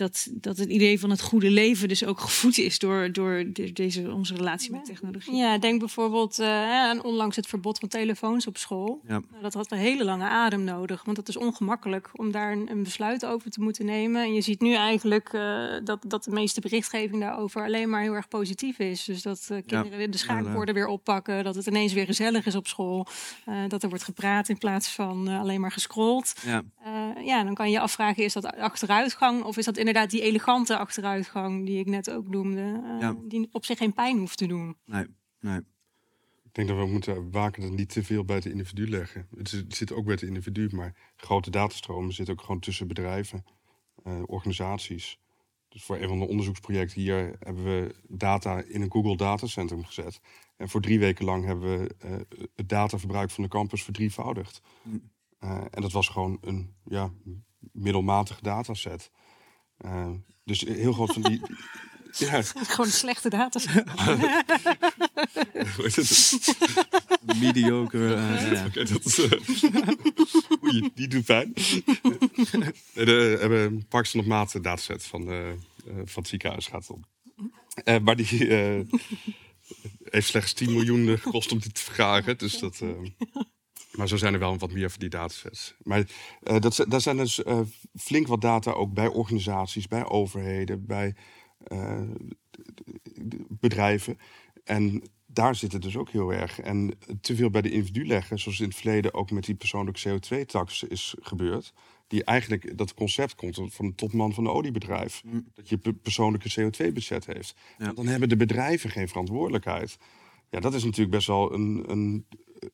Speaker 4: dat, dat het idee van het goede leven dus ook gevoed is door, door de- deze, onze relatie met technologie.
Speaker 9: Ja, denk bijvoorbeeld eh, aan onlangs het verbod van telefoons op school.
Speaker 2: Ja.
Speaker 9: Nou, dat had een hele lange adem nodig, want het is ongemakkelijk om daar een, een besluit over te moeten nemen. En je ziet nu eigenlijk eh, dat, dat de meeste berichtgeving daarover alleen maar heel erg positief is. Dus dat eh, kinderen weer de schaakborden weer oppakken, dat het ineens weer gezellig is op school. eh, dat er wordt gepraat in plaats van alleen maar gescrolld.
Speaker 2: Ja.
Speaker 9: Eh, ja, dan kan je je afvragen, is dat achteruitgang of is dat inderdaad die elegante achteruitgang die ik net ook noemde, eh,
Speaker 2: Ja.
Speaker 9: die op zich geen pijn hoeft te doen.
Speaker 2: Nee, nee.
Speaker 3: Ik denk dat we moeten waken dat niet te veel bij het individu leggen. Het, zit ook bij het individu, maar grote datastromen zitten ook gewoon tussen bedrijven, eh, organisaties. Dus voor een van de onderzoeksprojecten hier hebben we data in een Google datacentrum gezet. En voor drie weken lang hebben we eh, het dataverbruik van de campus verdrievoudigd. Eh, en dat was gewoon een ja, middelmatige dataset. Eh, dus heel groot van die. ja,
Speaker 9: Gewoon slechte data.
Speaker 3: hoe heet het?
Speaker 2: Mediocre. eh, ja.
Speaker 3: Oké, dat is. eh, Oei, die doet pijn. de, we hebben een Parkinson op maat dataset van, eh, eh, van het ziekenhuis gaat het om. Eh, maar die eh, heeft slechts 10 miljoen gekost om die te vergaren. Dus dat, eh, maar zo zijn er wel wat meer van die datasets. Maar eh, dat, daar zijn dus eh, flink wat data ook bij organisaties, bij overheden, bij eh, bedrijven. En daar zit het dus ook heel erg. En te veel bij de individu leggen, zoals in het verleden ook met die persoonlijke CO2-tax is gebeurd. Die eigenlijk, dat concept komt van de topman van een oliebedrijf. Dat je pe- persoonlijke CO2-budget heeft. Dan hebben de bedrijven geen verantwoordelijkheid. Ja, dat is natuurlijk best wel een, een,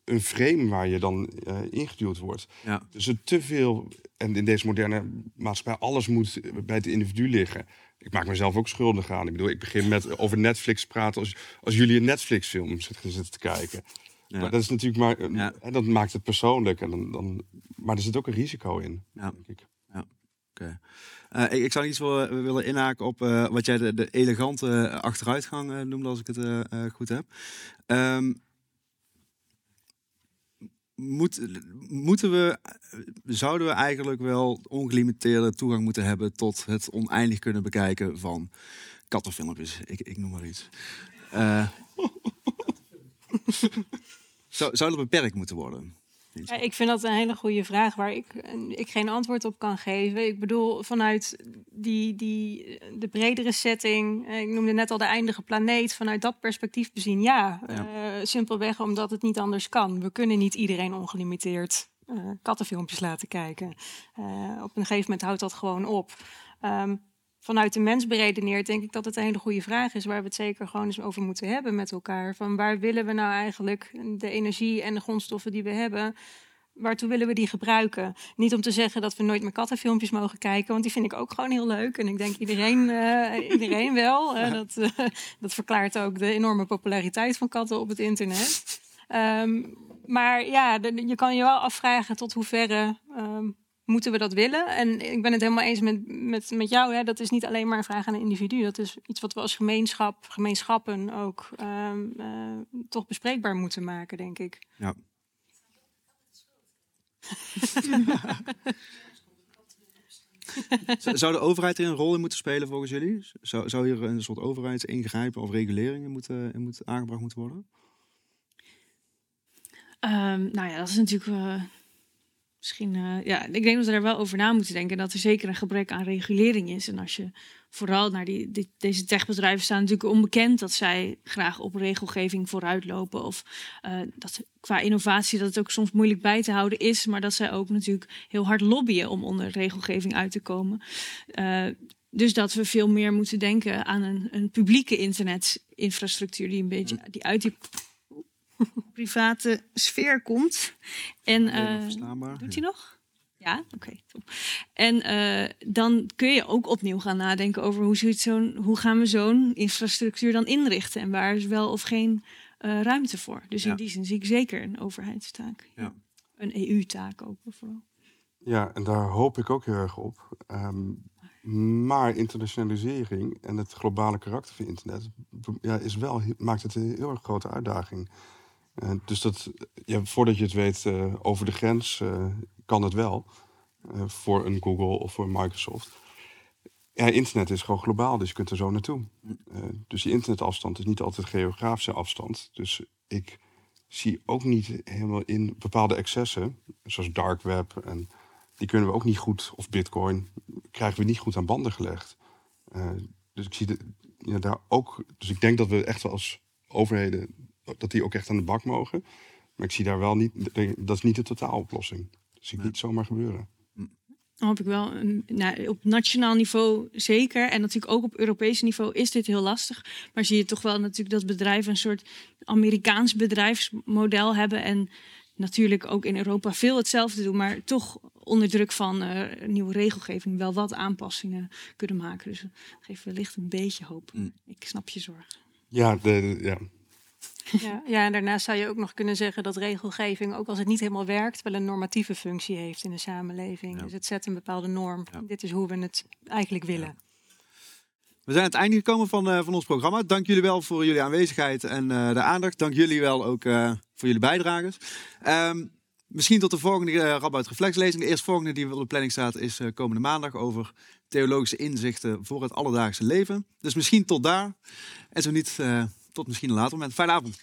Speaker 3: een frame waar je dan eh, ingeduwd wordt.
Speaker 2: Ja.
Speaker 3: Dus het te veel, en in deze moderne maatschappij, alles moet bij het individu liggen. Ik maak mezelf ook schuldig aan. Ik bedoel, ik begin met over Netflix praten als, als jullie een Netflix-film zitten, zitten te kijken.
Speaker 2: Ja.
Speaker 3: Maar dat is natuurlijk maar, een-
Speaker 2: Ja.
Speaker 3: hè, dat maakt het persoonlijk. En dan, dan, maar er zit ook een risico in,
Speaker 2: Ja.
Speaker 3: denk ik.
Speaker 2: Eh, ik, ik zou iets willen, willen inhaken op eh, wat jij de, de elegante achteruitgang eh, noemde, als ik het eh, eh, goed heb. Ehm, moet, moeten we, zouden we eigenlijk wel ongelimiteerde toegang moeten hebben tot het oneindig kunnen bekijken van kattenfilmpjes? Ik, ik noem maar iets. Eh, zou, zou dat beperkt moeten worden?
Speaker 9: Ja, ik vind dat een hele goede vraag waar ik, ik geen antwoord op kan geven. Ik bedoel, vanuit die, die, de bredere setting, eh, ik noemde net al de eindige planeet, vanuit dat perspectief bezien, ja.
Speaker 2: Ja.
Speaker 9: Eh, simpelweg omdat het niet anders kan. We kunnen niet iedereen ongelimiteerd eh, kattenfilmpjes laten kijken. Eh, op een gegeven moment houdt dat gewoon op. Ehm, vanuit de mens beredeneerd, denk ik dat het een hele goede vraag is waar we het zeker gewoon eens over moeten hebben met elkaar. Van waar willen we nou eigenlijk de energie en de grondstoffen die we hebben, waartoe willen we die gebruiken? Niet om te zeggen dat we nooit meer kattenfilmpjes mogen kijken, want die vind ik ook gewoon heel leuk. En ik denk iedereen, uh, iedereen wel. Uh, dat, uh, dat verklaart ook de enorme populariteit van katten op het internet. Um, maar ja, je kan je wel afvragen tot hoeverre um, moeten we dat willen. En ik ben het helemaal eens met, met, met jou. Hè. Dat is niet alleen maar een vraag aan een individu. Dat is iets wat we als gemeenschap, gemeenschappen ook um, toch bespreekbaar moeten maken, denk ik.
Speaker 2: Ja. Zou de overheid er een rol in moeten spelen volgens jullie? Zou, zou hier een soort overheidsingrijpen of reguleringen moeten, in moeten aangebracht moeten worden?
Speaker 4: Um, nou ja, dat is natuurlijk uh, misschien. Uh, ja, ik denk dat we daar wel over na moeten denken. Dat er zeker een gebrek aan regulering is. En als je vooral naar die, die deze techbedrijven staan, natuurlijk onbekend dat zij graag op regelgeving vooruitlopen. Of uh, dat qua innovatie dat het ook soms moeilijk bij te houden is. Maar dat zij ook natuurlijk heel hard lobbyen om onder regelgeving uit te komen. Dus dat we veel meer moeten denken aan een, een publieke internetinfrastructuur die een beetje die uit die private sfeer komt. En uh, doet hij nog? Ja, oké. Okay, en uh, dan kun je ook opnieuw gaan nadenken over hoe, zo'n, hoe gaan we zo'n infrastructuur dan inrichten en waar is wel of geen uh, ruimte voor. Dus ja. in die zin zie ik zeker een overheidstaak. Ja. Een EU-taak ook vooral.
Speaker 3: Ja, en daar hoop ik ook heel erg op. Um, maar internationalisering en het globale karakter van internet ja, is wel, maakt het een heel erg grote uitdaging. Uh, dus dat, ja, voordat je het weet, uh, over de grens uh, kan het wel. voor een Google of voor Microsoft. Ja, internet is gewoon globaal, dus je kunt er zo naartoe. dus die internetafstand is niet altijd geografische afstand. Dus ik zie ook niet helemaal in bepaalde excessen, zoals dark web en die kunnen we ook niet goed, of bitcoin, krijgen we niet goed aan banden gelegd. dus ik zie ja, daar ook, dus ik denk dat we echt wel als overheden dat die ook echt aan de bak mogen. Maar ik zie daar wel niet, dat is niet de totaaloplossing. Dat zie ik niet zomaar gebeuren.
Speaker 4: Dan hoop ik wel. Nou, op nationaal niveau zeker. En natuurlijk ook op Europees niveau is dit heel lastig. Maar zie je toch wel natuurlijk dat bedrijven een soort Amerikaans bedrijfsmodel hebben. En natuurlijk ook in Europa veel hetzelfde doen. Maar toch onder druk van uh, nieuwe regelgeving wel wat aanpassingen kunnen maken. Dus dat geeft wellicht een beetje hoop. Mm. Ik snap je zorg.
Speaker 3: Ja, de, ja,
Speaker 9: ja, ja, en daarnaast zou je ook nog kunnen zeggen dat regelgeving, ook als het niet helemaal werkt, wel een normatieve functie heeft in de samenleving. Dus het zet een bepaalde norm. Dit is hoe we het eigenlijk willen.
Speaker 2: We zijn aan het einde gekomen van, uh, van ons programma. Dank jullie wel voor jullie aanwezigheid en uh, de aandacht. Dank jullie wel ook uh, voor jullie bijdrages. Um, misschien tot de volgende uh, Radboud Reflexlezing. De eerstvolgende die op de planning staat is komende maandag over theologische inzichten voor het alledaagse leven. Dus misschien tot daar. En zo niet tot misschien een later moment. Fijne avond.